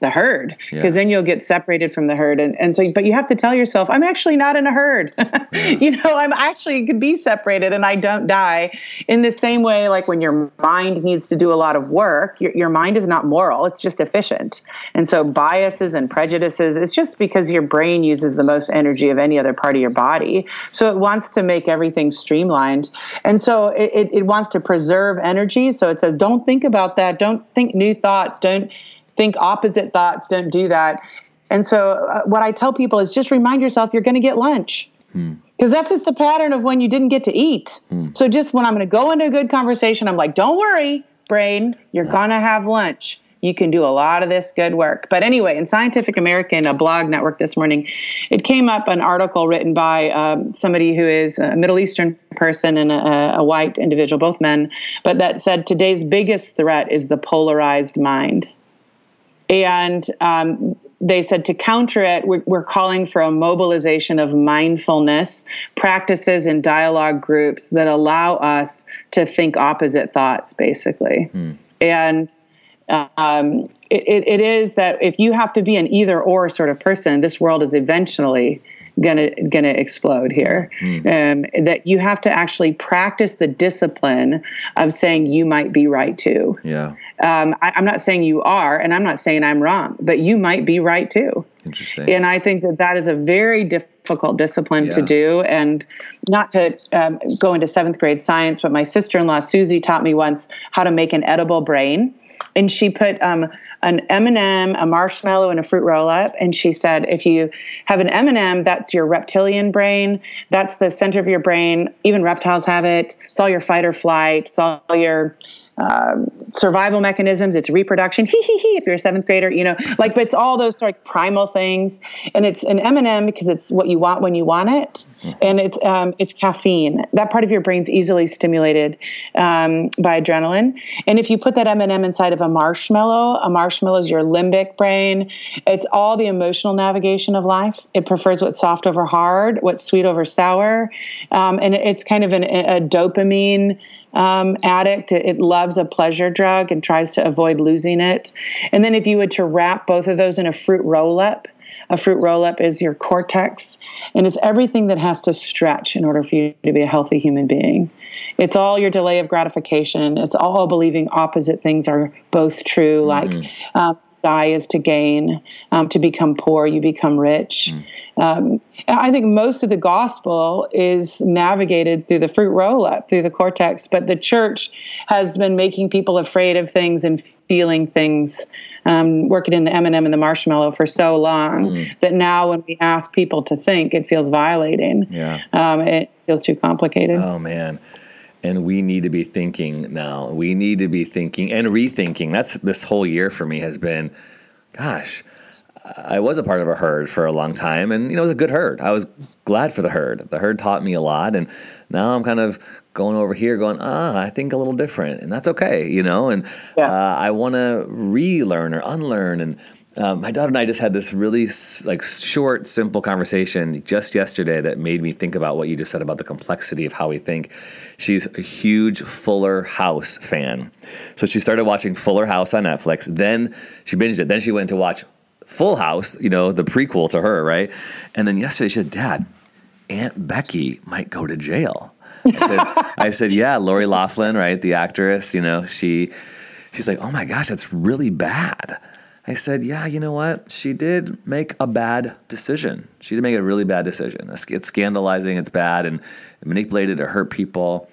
the herd because Yeah. then you'll get separated from the herd. And, and so but you have to tell yourself i'm actually not in a herd. You know i'm actually could be separated and i don't die. In the same way like when your mind needs to do a lot of work your, your mind is not moral it's just efficient. And so biases and prejudices it's just because your brain uses the most energy of any other part of your body. So it wants to make everything streamlined. And so it, it, it wants to preserve energy. So it says don't think about that. Don't think new thoughts. Don't think opposite thoughts don't do that. And so uh, what i tell people is just remind yourself you're going to get lunch. Because that's just the pattern of when you didn't get to eat. So just when i'm going to go into a good conversation i'm like don't worry brain you're going to have lunch. You can do a lot of this good work. But anyway in scientific american a blog network this morning it came up an article written by um, somebody who is a middle eastern person and a, a white individual both men but that said today's biggest threat is the polarized mind and um, they said to counter it, we're, we're calling for a mobilization of mindfulness practices and dialogue groups that allow us to think opposite thoughts, basically. And um, it, it, is that if you have to be an either or sort of person, this world is eventually gonna gonna explode here. Um, that you have to actually practice the discipline of saying you might be right too Yeah. Um, I, I'm not saying you are, and I'm not saying I'm wrong, but you might be right too. Interesting. And I think that that is a very difficult discipline to do. And not to um, go into seventh grade science, but my sister in law, Susie, taught me once how to make an edible brain. And she put um, an M&M, a marshmallow, and a fruit roll-up. And she said, if you have an M&M, that's your reptilian brain. That's the center of your brain. Even reptiles have it. It's all your fight or flight. It's all your um, survival mechanisms. It's reproduction. Hee hee hee. If you're a seventh grader, you know, like, but it's all those sort of primal things. And it's an M and m because it's what you want when you want it, and it's um, it's caffeine. That part of your brain's easily stimulated um, by adrenaline. And if you put that M and m inside of a marshmallow, a marshmallow is your limbic brain. It's all the emotional navigation of life. It prefers what's soft over hard, what's sweet over sour, um, and it's kind of an, a dopamine um, addict. It, it, loves a pleasure drug and tries to avoid losing it. And then if you were to wrap both of those in a fruit roll up, a fruit roll up is your cortex, and it's everything that has to stretch in order for you to be a healthy human being. It's all your delay of gratification. It's all believing opposite things are both true, mm-hmm. like um, die is to gain. Um, to become poor, you become rich. Mm. Um, I think most of the gospel is navigated through the fruit roll up, through the cortex, but the church has been making people afraid of things and feeling things, um, working in the M&M and the marshmallow for so long mm. that now when we ask people to think, it feels violating. Yeah. Um, it feels too complicated. Oh, man and we need to be thinking now. We need to be thinking and rethinking. That's this whole year for me has been, gosh, I was a part of a herd for a long time, and you know it was a good herd. I was glad for the herd. The herd taught me a lot, and now I'm kind of going over here, going, ah, I think a little different, and that's okay, you know. And yeah. uh, I want to relearn or unlearn, and um, my daughter and I just had this really like short, simple conversation just yesterday that made me think about what you just said about the complexity of how we think. She's a huge Fuller House fan, so she started watching Fuller House on Netflix. Then she binged it. Then she went to watch Full House, you know, the prequel to her, right? And then yesterday she said, "Dad, Aunt Becky might go to jail." I said, I said, "Yeah, Lori Loughlin, right, the actress. You know, she." She's like, "Oh my gosh, that's really bad." I said, yeah, you know what? She did make a bad decision. She did make a really bad decision. It's scandalizing, it's bad, and manipulated to hurt people.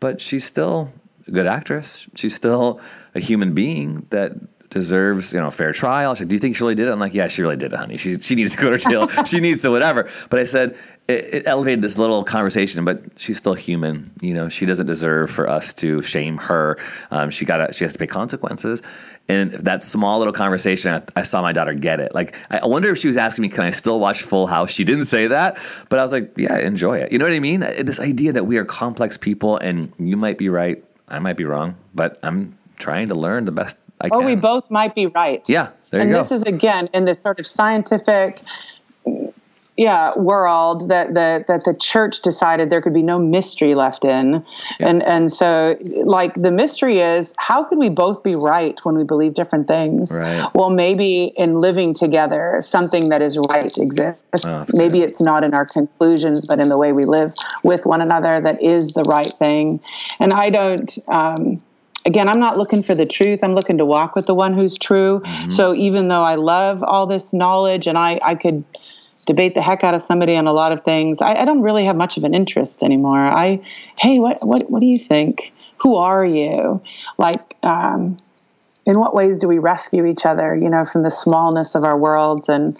But she's still a good actress. She's still a human being that deserves, you know, a fair trial. She said, do you think she really did it? I'm like, yeah, she really did it, honey. She, she needs to go to jail. she needs to whatever. But I said, it, it, elevated this little conversation, but she's still human. You know, she doesn't deserve for us to shame her. Um, she got she has to pay consequences, and that small little conversation, I, I, saw my daughter get it. Like, I wonder if she was asking me, "Can I still watch Full House?" She didn't say that, but I was like, "Yeah, enjoy it." You know what I mean? This idea that we are complex people, and you might be right, I might be wrong, but I'm trying to learn the best I can. Or we both might be right. Yeah, there and you go. And this is again in this sort of scientific yeah world that the that the church decided there could be no mystery left in yeah. and and so like the mystery is how could we both be right when we believe different things right. well maybe in living together something that is right exists oh, maybe good. it's not in our conclusions but in the way we live with one another that is the right thing and i don't um, again, I'm not looking for the truth. I'm looking to walk with the one who's true. Mm-hmm. So even though I love all this knowledge and I, I could debate the heck out of somebody on a lot of things. I, I don't really have much of an interest anymore. I, hey, what what what do you think? Who are you? Like, um, in what ways do we rescue each other? You know, from the smallness of our worlds and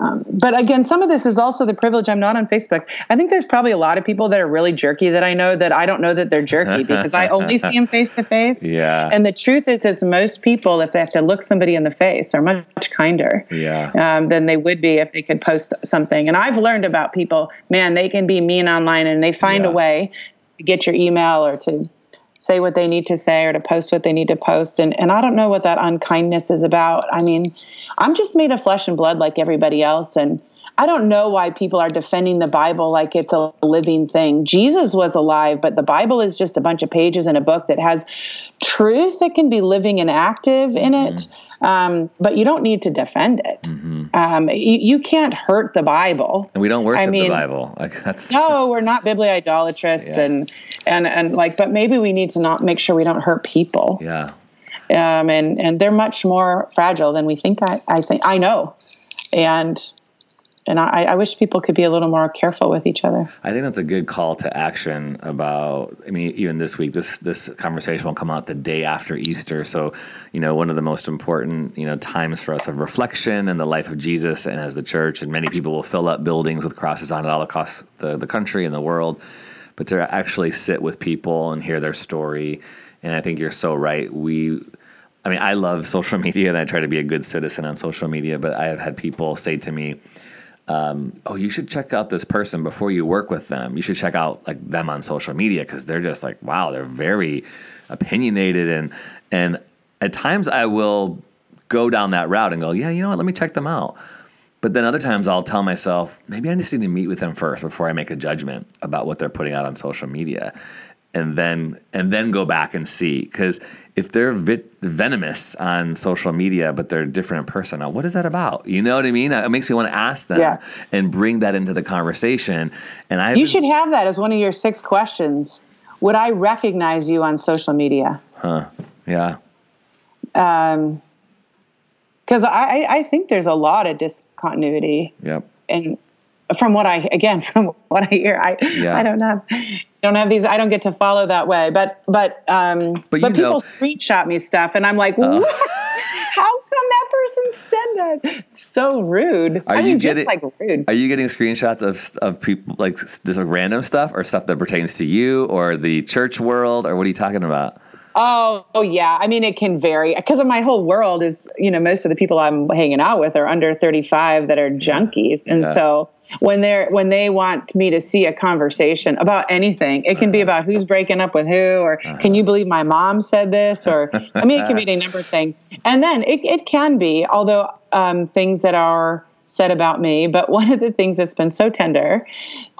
um, but again, some of this is also the privilege. I'm not on Facebook. I think there's probably a lot of people that are really jerky that I know that I don't know that they're jerky because I only see them face to face. Yeah. And the truth is, is most people, if they have to look somebody in the face, are much, kinder. Yeah. Um, than they would be if they could post something. And I've learned about people. Man, they can be mean online, and they find yeah. a way to get your email or to say what they need to say or to post what they need to post. And and I don't know what that unkindness is about. I mean, I'm just made of flesh and blood like everybody else and I don't know why people are defending the Bible like it's a living thing. Jesus was alive, but the Bible is just a bunch of pages in a book that has truth that can be living and active in it. Mm-hmm. Um, but you don't need to defend it. Mm-hmm. Um, you, you, can't hurt the Bible. And we don't worship I mean, the Bible. Like that's no, we're not bibliidolatrists, yeah. and and and like, but maybe we need to not make sure we don't hurt people. Yeah. Um, and and they're much more fragile than we think. I, I think I know, and and I, I, wish people could be a little more careful with each other. I think that's a good call to action about. I mean, even this week, this this conversation will come out the day after Easter. So, you know, one of the most important you know times for us of reflection and the life of Jesus and as the church, and many people will fill up buildings with crosses on it all across the the country and the world. but to actually sit with people and hear their story. And I think you're so right. We, I mean, I love social media and I try to be a good citizen on social media, but I have had people say to me, um, "Oh, you should check out this person before you work with them. You should check out like them on social media because they're just like, wow, they're very opinionated and and at times I will go down that route and go, yeah, you know what, let me check them out. But then other times I'll tell myself, maybe I just need to meet with them first before I make a judgment about what they're putting out on social media. And then and then go back and see because if they're vit- venomous on social media but they're different in person, now what is that about? You know what I mean? It makes me want to ask them Yeah. and bring that into the conversation. And I You should have that as one of your six questions. Would I recognize you on social media? Huh yeah, Um, because I, I- think there's a lot of discontinuity, yep, and from what I again from what I hear, I Yeah. I don't have don't have these. I don't get to follow that way, but but um, But but, people know- screenshot me stuff, and I'm like, what? How come that person said that? So rude. Are I you mean, just getting- like rude. Are you getting screenshots of of people like just random stuff or stuff that pertains to you or the church world or what are you talking about? Oh, oh yeah. I mean, it can vary because of my whole world is, you know, most of the people I'm hanging out with are under 35 that are junkies, and Yeah. so when they're when they want me to see a conversation about anything, it can be about who's breaking up with who, or can you believe my mom said this, or I mean, it can be a number of things, and then it it can be, although um, things that are said about me. But one of the things that's been so tender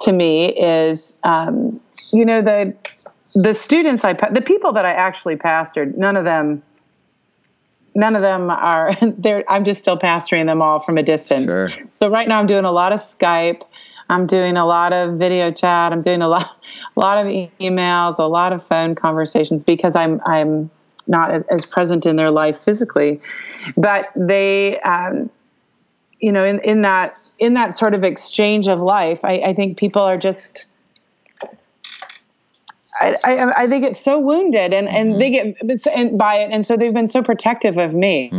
to me is, um, you know, the the students I, the people that I actually pastored, none of them, none of them are there. I'm just still pastoring them all from a distance. Sure. So right now I'm doing a lot of Skype. I'm doing a lot of video chat. I'm doing a lot, a lot of emails, a lot of phone conversations because I'm, I'm not as present in their life physically, but they, um, you know, in, in that, in that sort of exchange of life, I, I think people are just, I, I, I they get so wounded and, and they get and by it and so they've been so protective of me.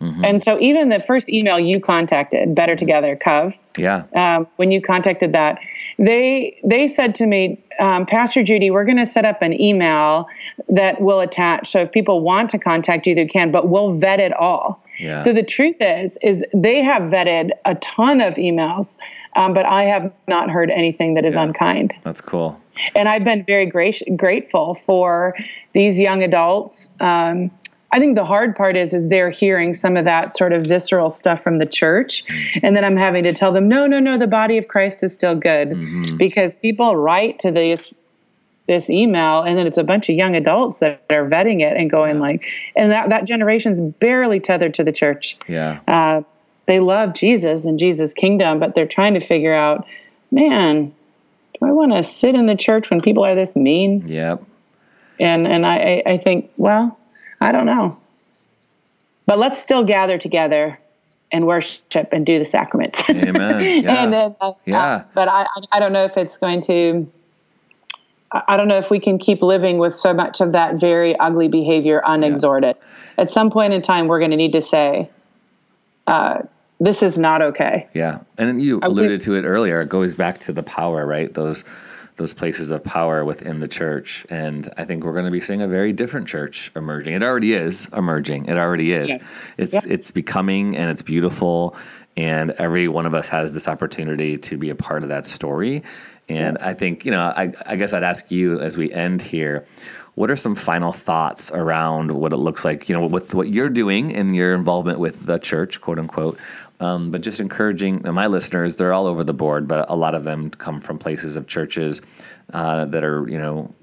And so even the first email you contacted better together cov Yeah. um, when you contacted that they they said to me um, pastor judy we're going to set up an email that will attach so if people want to contact you they can but we'll vet it all. Yeah. so the truth is is they have vetted a ton of emails um, but i have not heard anything that is unkind. That's cool. And I've been very gra- grateful for these young adults. Um, I think the hard part is is they're hearing some of that sort of visceral stuff from the church, and then I'm having to tell them, no, no, no, the body of Christ is still good, because people write to this this email, and then it's a bunch of young adults that are vetting it and going like, and that that generation's barely tethered to the church. Yeah. uh, they love Jesus and Jesus' kingdom, but they're trying to figure out, man, do I want to sit in the church when people are this mean? Yep. And and I, I, think, well, I don't know. But let's still gather together and worship and do the sacraments. Amen. Yeah. and then, uh, Yeah. but I, I- don't know if it's going to. I don't know if we can keep living with so much of that very ugly behavior unexhorted. At some point in time, we're going to need to say, uh, "This is not okay." Yeah, and you alluded to it earlier. It goes back to the power, right? Those those places of power within the church, and I think we're going to be seeing a very different church emerging. It already is emerging. It already is. Yes. It's it's becoming, and it's beautiful. And every one of us has this opportunity to be a part of that story. And I think you know, I, I guess I'd ask you as we end here. What are some final thoughts around what it looks like, you know, with what you're doing and your involvement with the church, quote unquote, um, but just encouraging my listeners, they're all over the board, but a lot of them come from places of churches uh, that are, you know,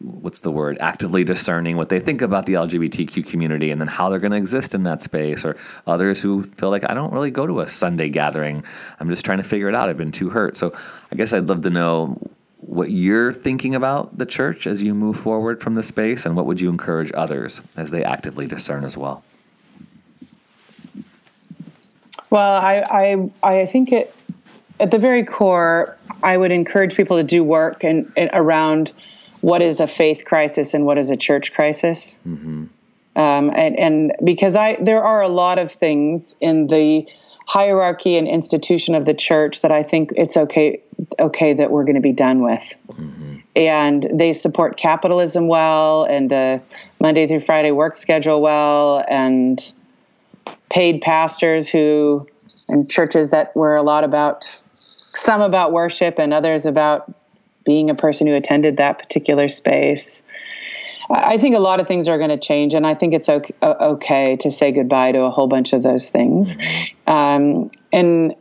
what's the word, actively discerning what they think about the LGBTQ community and then how they're going to exist in that space, or others who feel like I don't really go to a Sunday gathering. I'm just trying to figure it out. I've been too hurt. So I guess I'd love to know what you're thinking about the church as you move forward from the space, and what would you encourage others as they actively discern as well? Well, I, I, I think it, at the very core, I would encourage people to do work and, and around what is a faith crisis and what is a church crisis. Um, and, and because I, there are a lot of things in the hierarchy and institution of the church that I think it's okay okay that we're going to be done with. And they support capitalism well and the Monday through Friday work schedule well and paid pastors who and churches that were a lot about some about worship and others about being a person who attended that particular space. I think a lot of things are going to change, and I think it's okay, okay to say goodbye to a whole bunch of those things. Um, and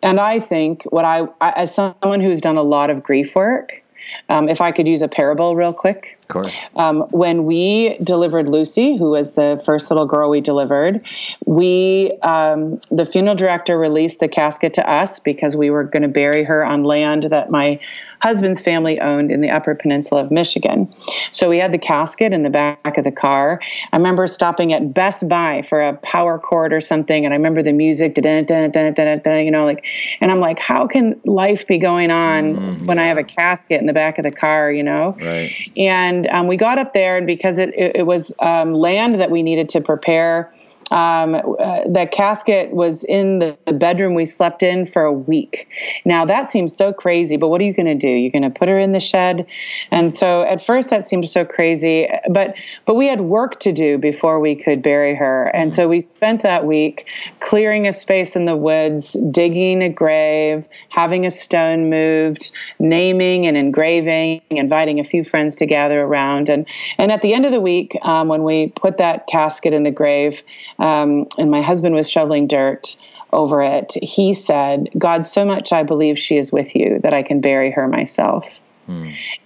and I think what I, I, as someone who's done a lot of grief work, um, if I could use a parable real quick, Of course. um, when we delivered Lucy, who was the first little girl we delivered, we um, the funeral director released the casket to us because we were going to bury her on land that my husband's family owned in the Upper Peninsula of Michigan. So we had the casket in the back of the car. I remember stopping at Best Buy for a power cord or something, and I remember the music, you know, like, and I'm like, how can life be going on when I have a casket in the back of the car, you know? Right. And um, we got up there, and because it, it, it was um, land that we needed to prepare, um, uh, the casket was in the, the bedroom we slept in for a week. Now that seems so crazy, but what are you going to do? You're going to put her in the shed, and so at first that seemed so crazy, but but we had work to do before we could bury her, and so we spent that week clearing a space in the woods, digging a grave, having a stone moved, naming and engraving, inviting a few friends to gather around, and and at the end of the week, um, when we put that casket in the grave, um, and my husband was shoveling dirt over it, he said, "God, so much I believe she is with you that I can bury her myself."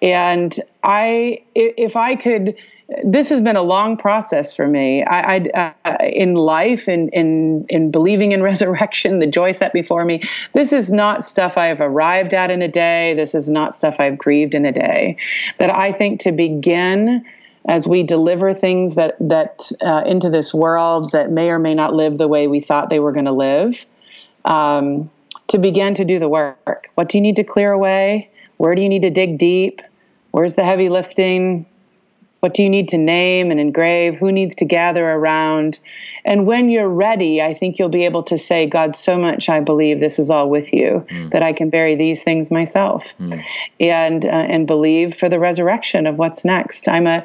And I, i- if I could, this has been a long process for me. I, I uh, in life, in in in believing in resurrection, the joy set before me. This is not stuff I've arrived at in a day. This is not stuff I've grieved in a day. That I think to begin as we deliver things that that uh, into this world that may or may not live the way we thought they were going to live. Um, to begin to do the work. What do you need to clear away? Where do you need to dig deep? Where's the heavy lifting? What do you need to name and engrave? Who needs to gather around? And when you're ready, I think you'll be able to say, God, so much I believe this is all with you that I can bury these things myself and uh, and believe for the resurrection of what's next. I'm a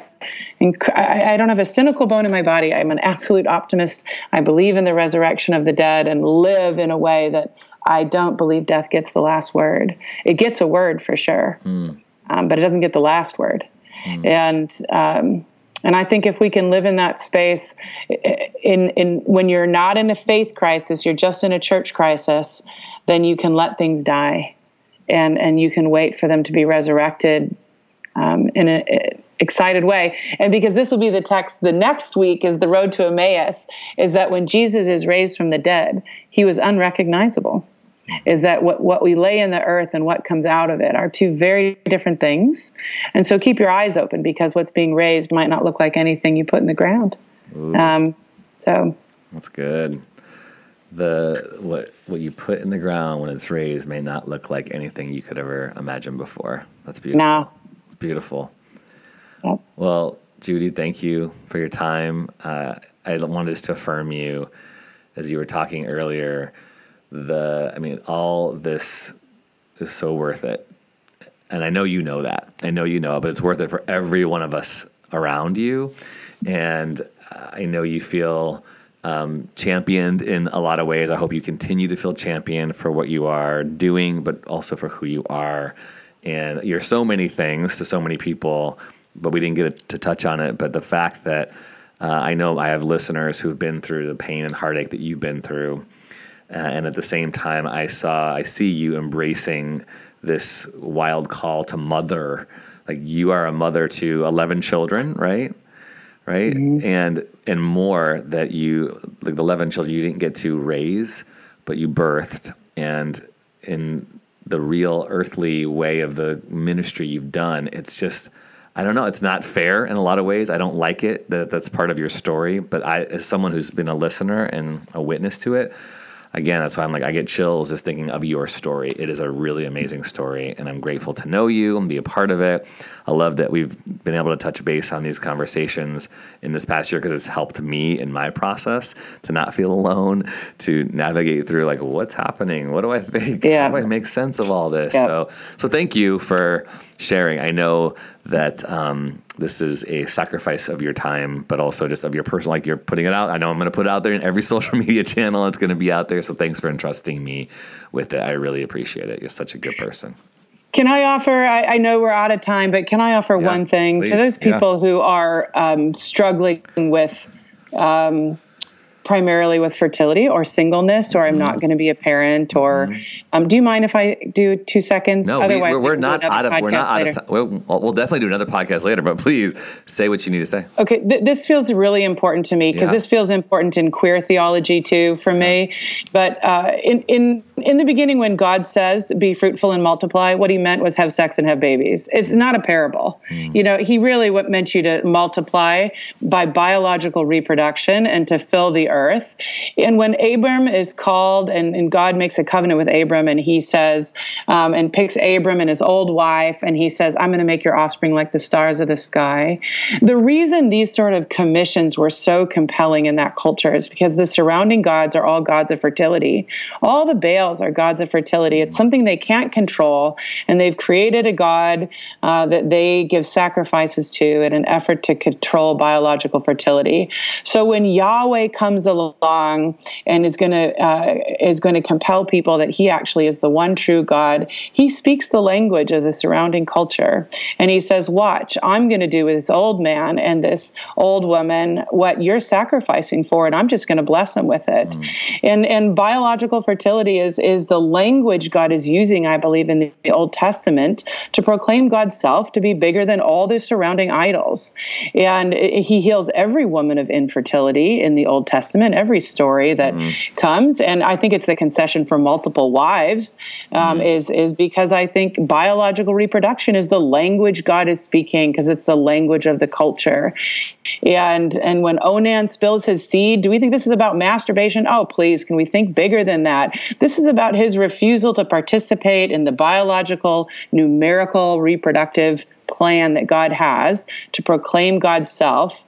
inc- I I don't have a cynical bone in my body. I'm an absolute optimist. I believe in the resurrection of the dead and live in a way that I don't believe death gets the last word. It gets a word for sure, um, but it doesn't get the last word. And um, and I think if we can live in that space, in in when you're not in a faith crisis, you're just in a church crisis, then you can let things die, and and you can wait for them to be resurrected um, in an excited way. And because this will be the text, the next week is the road to Emmaus, is that when Jesus is raised from the dead, he was unrecognizable. Is that what, what we lay in the earth and what comes out of it are two very different things. And so keep your eyes open because what's being raised might not look like anything you put in the ground. Um, so, That's good. The what what you put in the ground when it's raised may not look like anything you could ever imagine before. That's beautiful. now, It's beautiful. Yep. Well, Judy, thank you for your time. Uh, I wanted just to affirm you as you were talking earlier. The, I mean, all this is so worth it, and I know you know that. I know you know, but it's worth it for every one of us around you. And I know you feel um, championed in a lot of ways. I hope you continue to feel championed for what you are doing, but also for who you are. And you're so many things to so many people, but we didn't get to touch on it. But the fact that uh, I know I have listeners who've been through the pain and heartache that you've been through. Uh, and at the same time, I saw, I see you embracing this wild call to mother. Like you are a mother to 11 children, right? Right. And, and more that you, like the 11 children you didn't get to raise, but you birthed. And in the real earthly way of the ministry you've done, it's just, I don't know. It's not fair in a lot of ways. I don't like it that that's part of your story. But I, as someone who's been a listener and a witness to it, again, that's why I'm like, I get chills just thinking of your story. It is a really amazing story, and I'm grateful to know you and be a part of it. I love that we've been able to touch base on these conversations in this past year because it's helped me in my process to not feel alone, to navigate through like what's happening, what do I think, Yeah. how do I make sense of all this. Yeah. So, so thank you for sharing. I know that um, this is a sacrifice of your time, but also just of your personal, like you're putting it out. I know I'm going to put it out there in every social media channel. It's going to be out there. So thanks for entrusting me with it. I really appreciate it. You're such a good person. Can I offer? I, I know we're out of time, but can I offer Yeah, one thing please, to those yeah. people who are um, struggling with um, primarily with fertility or singleness, or I'm Mm-hmm. not going to be a parent, or um, do you mind if I do two seconds? No, Otherwise, we're, we we're not out of we're not podcast out later. of time. We'll, we'll definitely do another podcast later. But please say what you need to say. Okay, th- this feels really important to me because Yeah. this feels important in queer theology too for me. But uh, in in in the beginning, when God says "be fruitful and multiply," what He meant was have sex and have babies. It's not a parable. You know, He really what meant you to multiply by biological reproduction and to fill the earth. And when Abram is called, and, and God makes a covenant with Abram, and He says, um, and picks Abram and his old wife, and He says, "I'm going to make your offspring like the stars of the sky." The reason these sort of commissions were so compelling in that culture is because the surrounding gods are all gods of fertility. All the Baals are gods of fertility. It's something they can't control, and they've created a god uh, that they give sacrifices to in an effort to control biological fertility. So when Yahweh comes along and is going to uh, is going to compel people that He actually is the one true God, He speaks the language of the surrounding culture, and He says, "Watch, I'm going to do with this old man and this old woman what you're sacrificing for, and I'm just going to bless them with it." And and biological fertility is is the language God is using, I believe, in the Old Testament to proclaim God's self to be bigger than all the surrounding idols. And He heals every woman of infertility in the Old Testament, every story that comes. And I think it's the concession for multiple wives um, is is because I think biological reproduction is the language God is speaking because it's the language of the culture. And and when Onan spills his seed, do we think this is about masturbation? Oh, please, can we think bigger than that? This is about his refusal to participate in the biological, numerical, reproductive plan that God has to proclaim God's self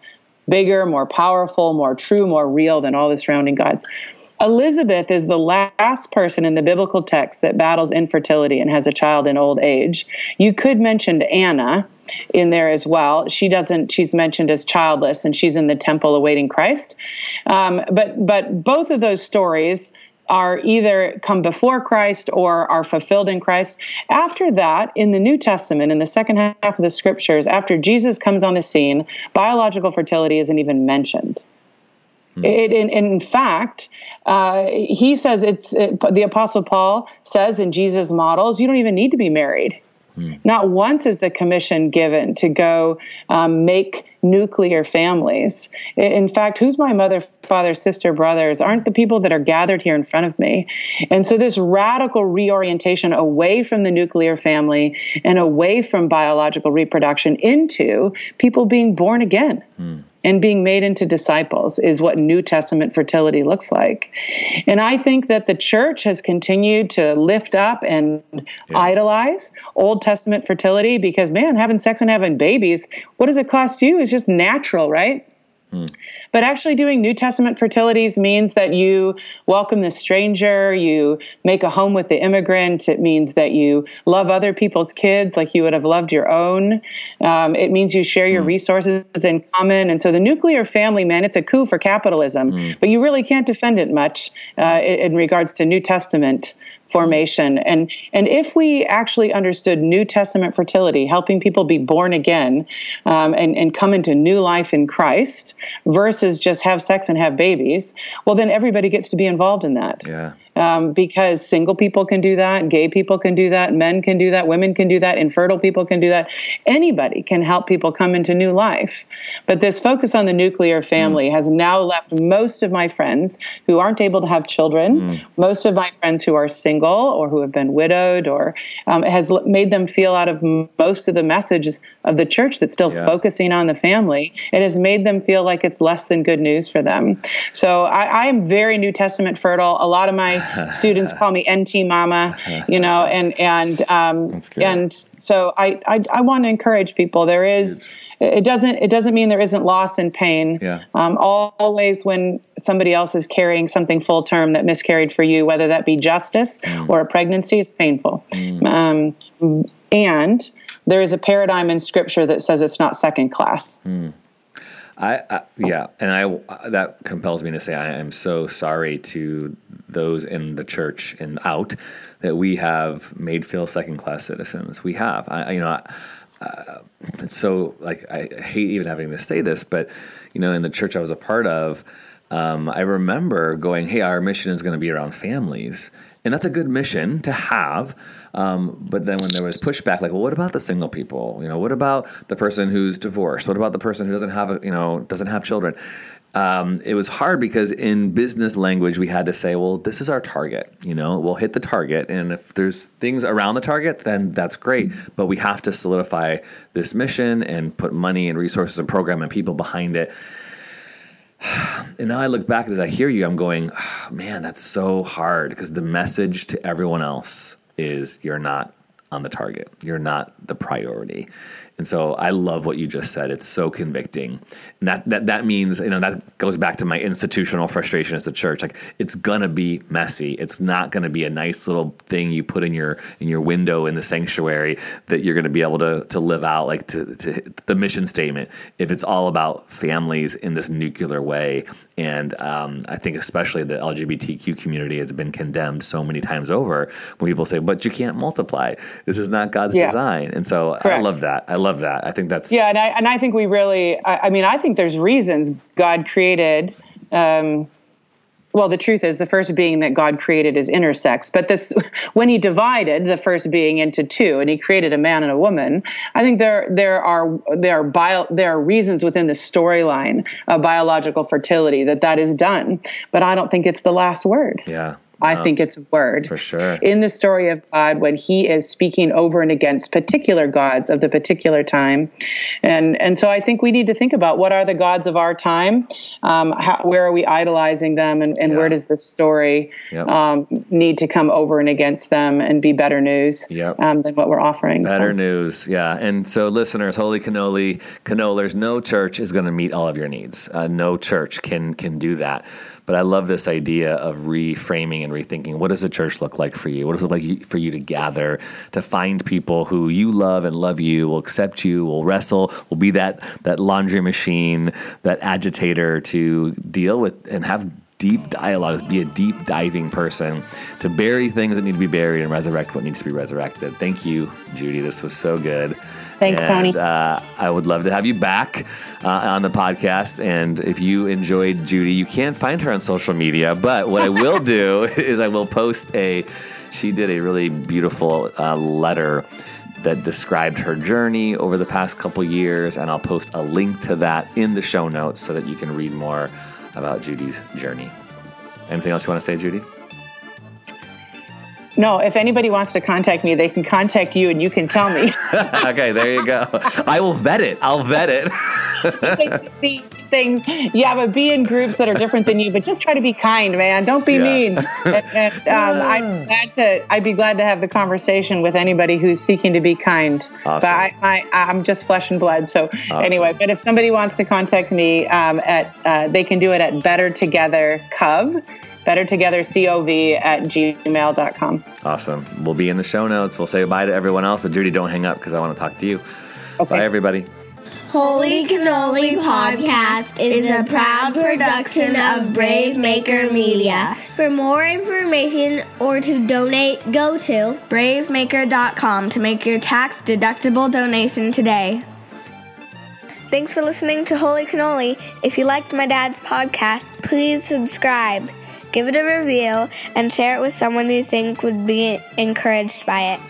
bigger, more powerful, more true, more real than all the surrounding gods. Elizabeth is the last person in the biblical text that battles infertility and has a child in old age. You could mention Anna in there as well. She doesn't. She's mentioned as childless, and she's in the temple awaiting Christ. Um, but but both of those stories are either come before Christ or are fulfilled in Christ. After that, in the New Testament, in the second half of the scriptures, after Jesus comes on the scene, biological fertility isn't even mentioned. It, in, in fact, uh, he says it's it, the Apostle Paul says in Jesus' models, you don't even need to be married. Not once is the commission given to go um, make nuclear families. In fact, who's my mother, father, sister, brothers aren't the people that are gathered here in front of me. And so, this radical reorientation away from the nuclear family and away from biological reproduction into people being born again hmm. and being made into disciples is what New Testament fertility looks like. And I think that the church has continued to lift up and idolize Old Testament fertility because, man, having sex and having babies, what does it cost you? It's just natural, right? But actually, doing New Testament fertilities means that you welcome the stranger, you make a home with the immigrant. It means that you love other people's kids like you would have loved your own. Um, it means you share your resources in common. And so, the nuclear family, man, it's a coup for capitalism, but you really can't defend it much uh, in, in regards to New Testament formation and and if we actually understood new testament fertility helping people be born again um, and and come into new life in christ versus just have sex and have babies well then everybody gets to be involved in that Yeah. Um, because single people can do that, gay people can do that, men can do that, women can do that, infertile people can do that. Anybody can help people come into new life. But this focus on the nuclear family mm. has now left most of my friends who aren't able to have children, mm. most of my friends who are single or who have been widowed, or um, has made them feel out of most of the messages of the church that's still yeah. focusing on the family. It has made them feel like it's less than good news for them. So I, I am very New Testament fertile. A lot of my students call me NT Mama, you know, and and um, and so I I, I want to encourage people. There is it doesn't it doesn't mean there isn't loss and pain. Yeah. Um, always when somebody else is carrying something full term that miscarried for you, whether that be justice mm. or a pregnancy, is painful. Mm. Um, and there is a paradigm in Scripture that says it's not second class. Mm. I, I, yeah, and I that compels me to say I am so sorry to those in the church and out that we have made feel second class citizens. We have, I, you know. I, uh, so like I hate even having to say this, but you know, in the church I was a part of, um, I remember going, "Hey, our mission is going to be around families," and that's a good mission to have. Um, but then when there was pushback, like, well, what about the single people? You know, what about the person who's divorced? What about the person who doesn't have a, you know, doesn't have children? um, it was hard because in business language we had to say, well, this is our target. You know, we'll hit the target, and if there's things around the target, then that's great. But we have to solidify this mission and put money and resources and program and people behind it. And now I look back as I hear you, I'm going, oh, man, that's so hard because the message to everyone else is you're not on the target. You're not the priority. And so I love what you just said. It's so convicting. And that, that, that means, you know, that goes back to my institutional frustration as a church. Like it's gonna be messy. It's not gonna be a nice little thing you put in your in your window in the sanctuary that you're gonna be able to to live out like to, to the mission statement. If it's all about families in this nuclear way. And um, I think especially the LGBTQ community has been condemned so many times over when people say, but you can't multiply. This is not God's yeah. design. And so Correct. I love that. I love love that. I think that's yeah, and I and I think we really. I, I mean, I think there's reasons God created. Um, well, the truth is, the first being that God created is intersex. But this, when He divided the first being into two, and He created a man and a woman, I think there there are there are bio, there are reasons within the storyline of biological fertility that that is done. But I don't think it's the last word. Yeah. I think it's a word. For sure. In the story of God, when he is speaking over and against particular gods of the particular time. And, and so I think we need to think about what are the gods of our time? Um, how, where are we idolizing them? And, and yeah. where does the story yep. um, need to come over and against them and be better news yep. um, than what we're offering? Better so. news, yeah. And so, listeners, Holy Cannoli, Cannolers, no church is going to meet all of your needs. Uh, no church can can do that. But I love this idea of reframing and rethinking. What does a church look like for you? What does it like for you to gather, to find people who you love and love you, will accept you, will wrestle, will be that that laundry machine, that agitator to deal with and have deep dialogue, be a deep diving person, to bury things that need to be buried and resurrect what needs to be resurrected. Thank you, Judy. This was so good. Thanks, and, Tony. Uh, I would love to have you back uh, on the podcast. And if you enjoyed Judy, you can't find her on social media. But what I will do is I will post a. She did a really beautiful uh, letter that described her journey over the past couple years, and I'll post a link to that in the show notes so that you can read more about Judy's journey. Anything else you want to say, Judy? No, if anybody wants to contact me, they can contact you and you can tell me. okay, there you go. I will vet it. I'll vet it. things. Yeah, but be in groups that are different than you. But just try to be kind, man. Don't be yeah. mean. and, and um, I'm glad to. I'd be glad to have the conversation with anybody who's seeking to be kind. Awesome. But I, I, I'm just flesh and blood. So awesome. anyway, but if somebody wants to contact me, um, at uh, they can do it at Better Together Cub bettertogethercov at gmail.com. Awesome. We'll be in the show notes. We'll say bye to everyone else, but Judy, don't hang up because I want to talk to you. Okay. Bye, everybody. Holy Cannoli Podcast is a proud production of Brave Maker Media. For more information or to donate, go to bravemaker.com to make your tax deductible donation today. Thanks for listening to Holy Cannoli. If you liked my dad's podcast, please subscribe. Give it a review, and share it with someone you think would be encouraged by it.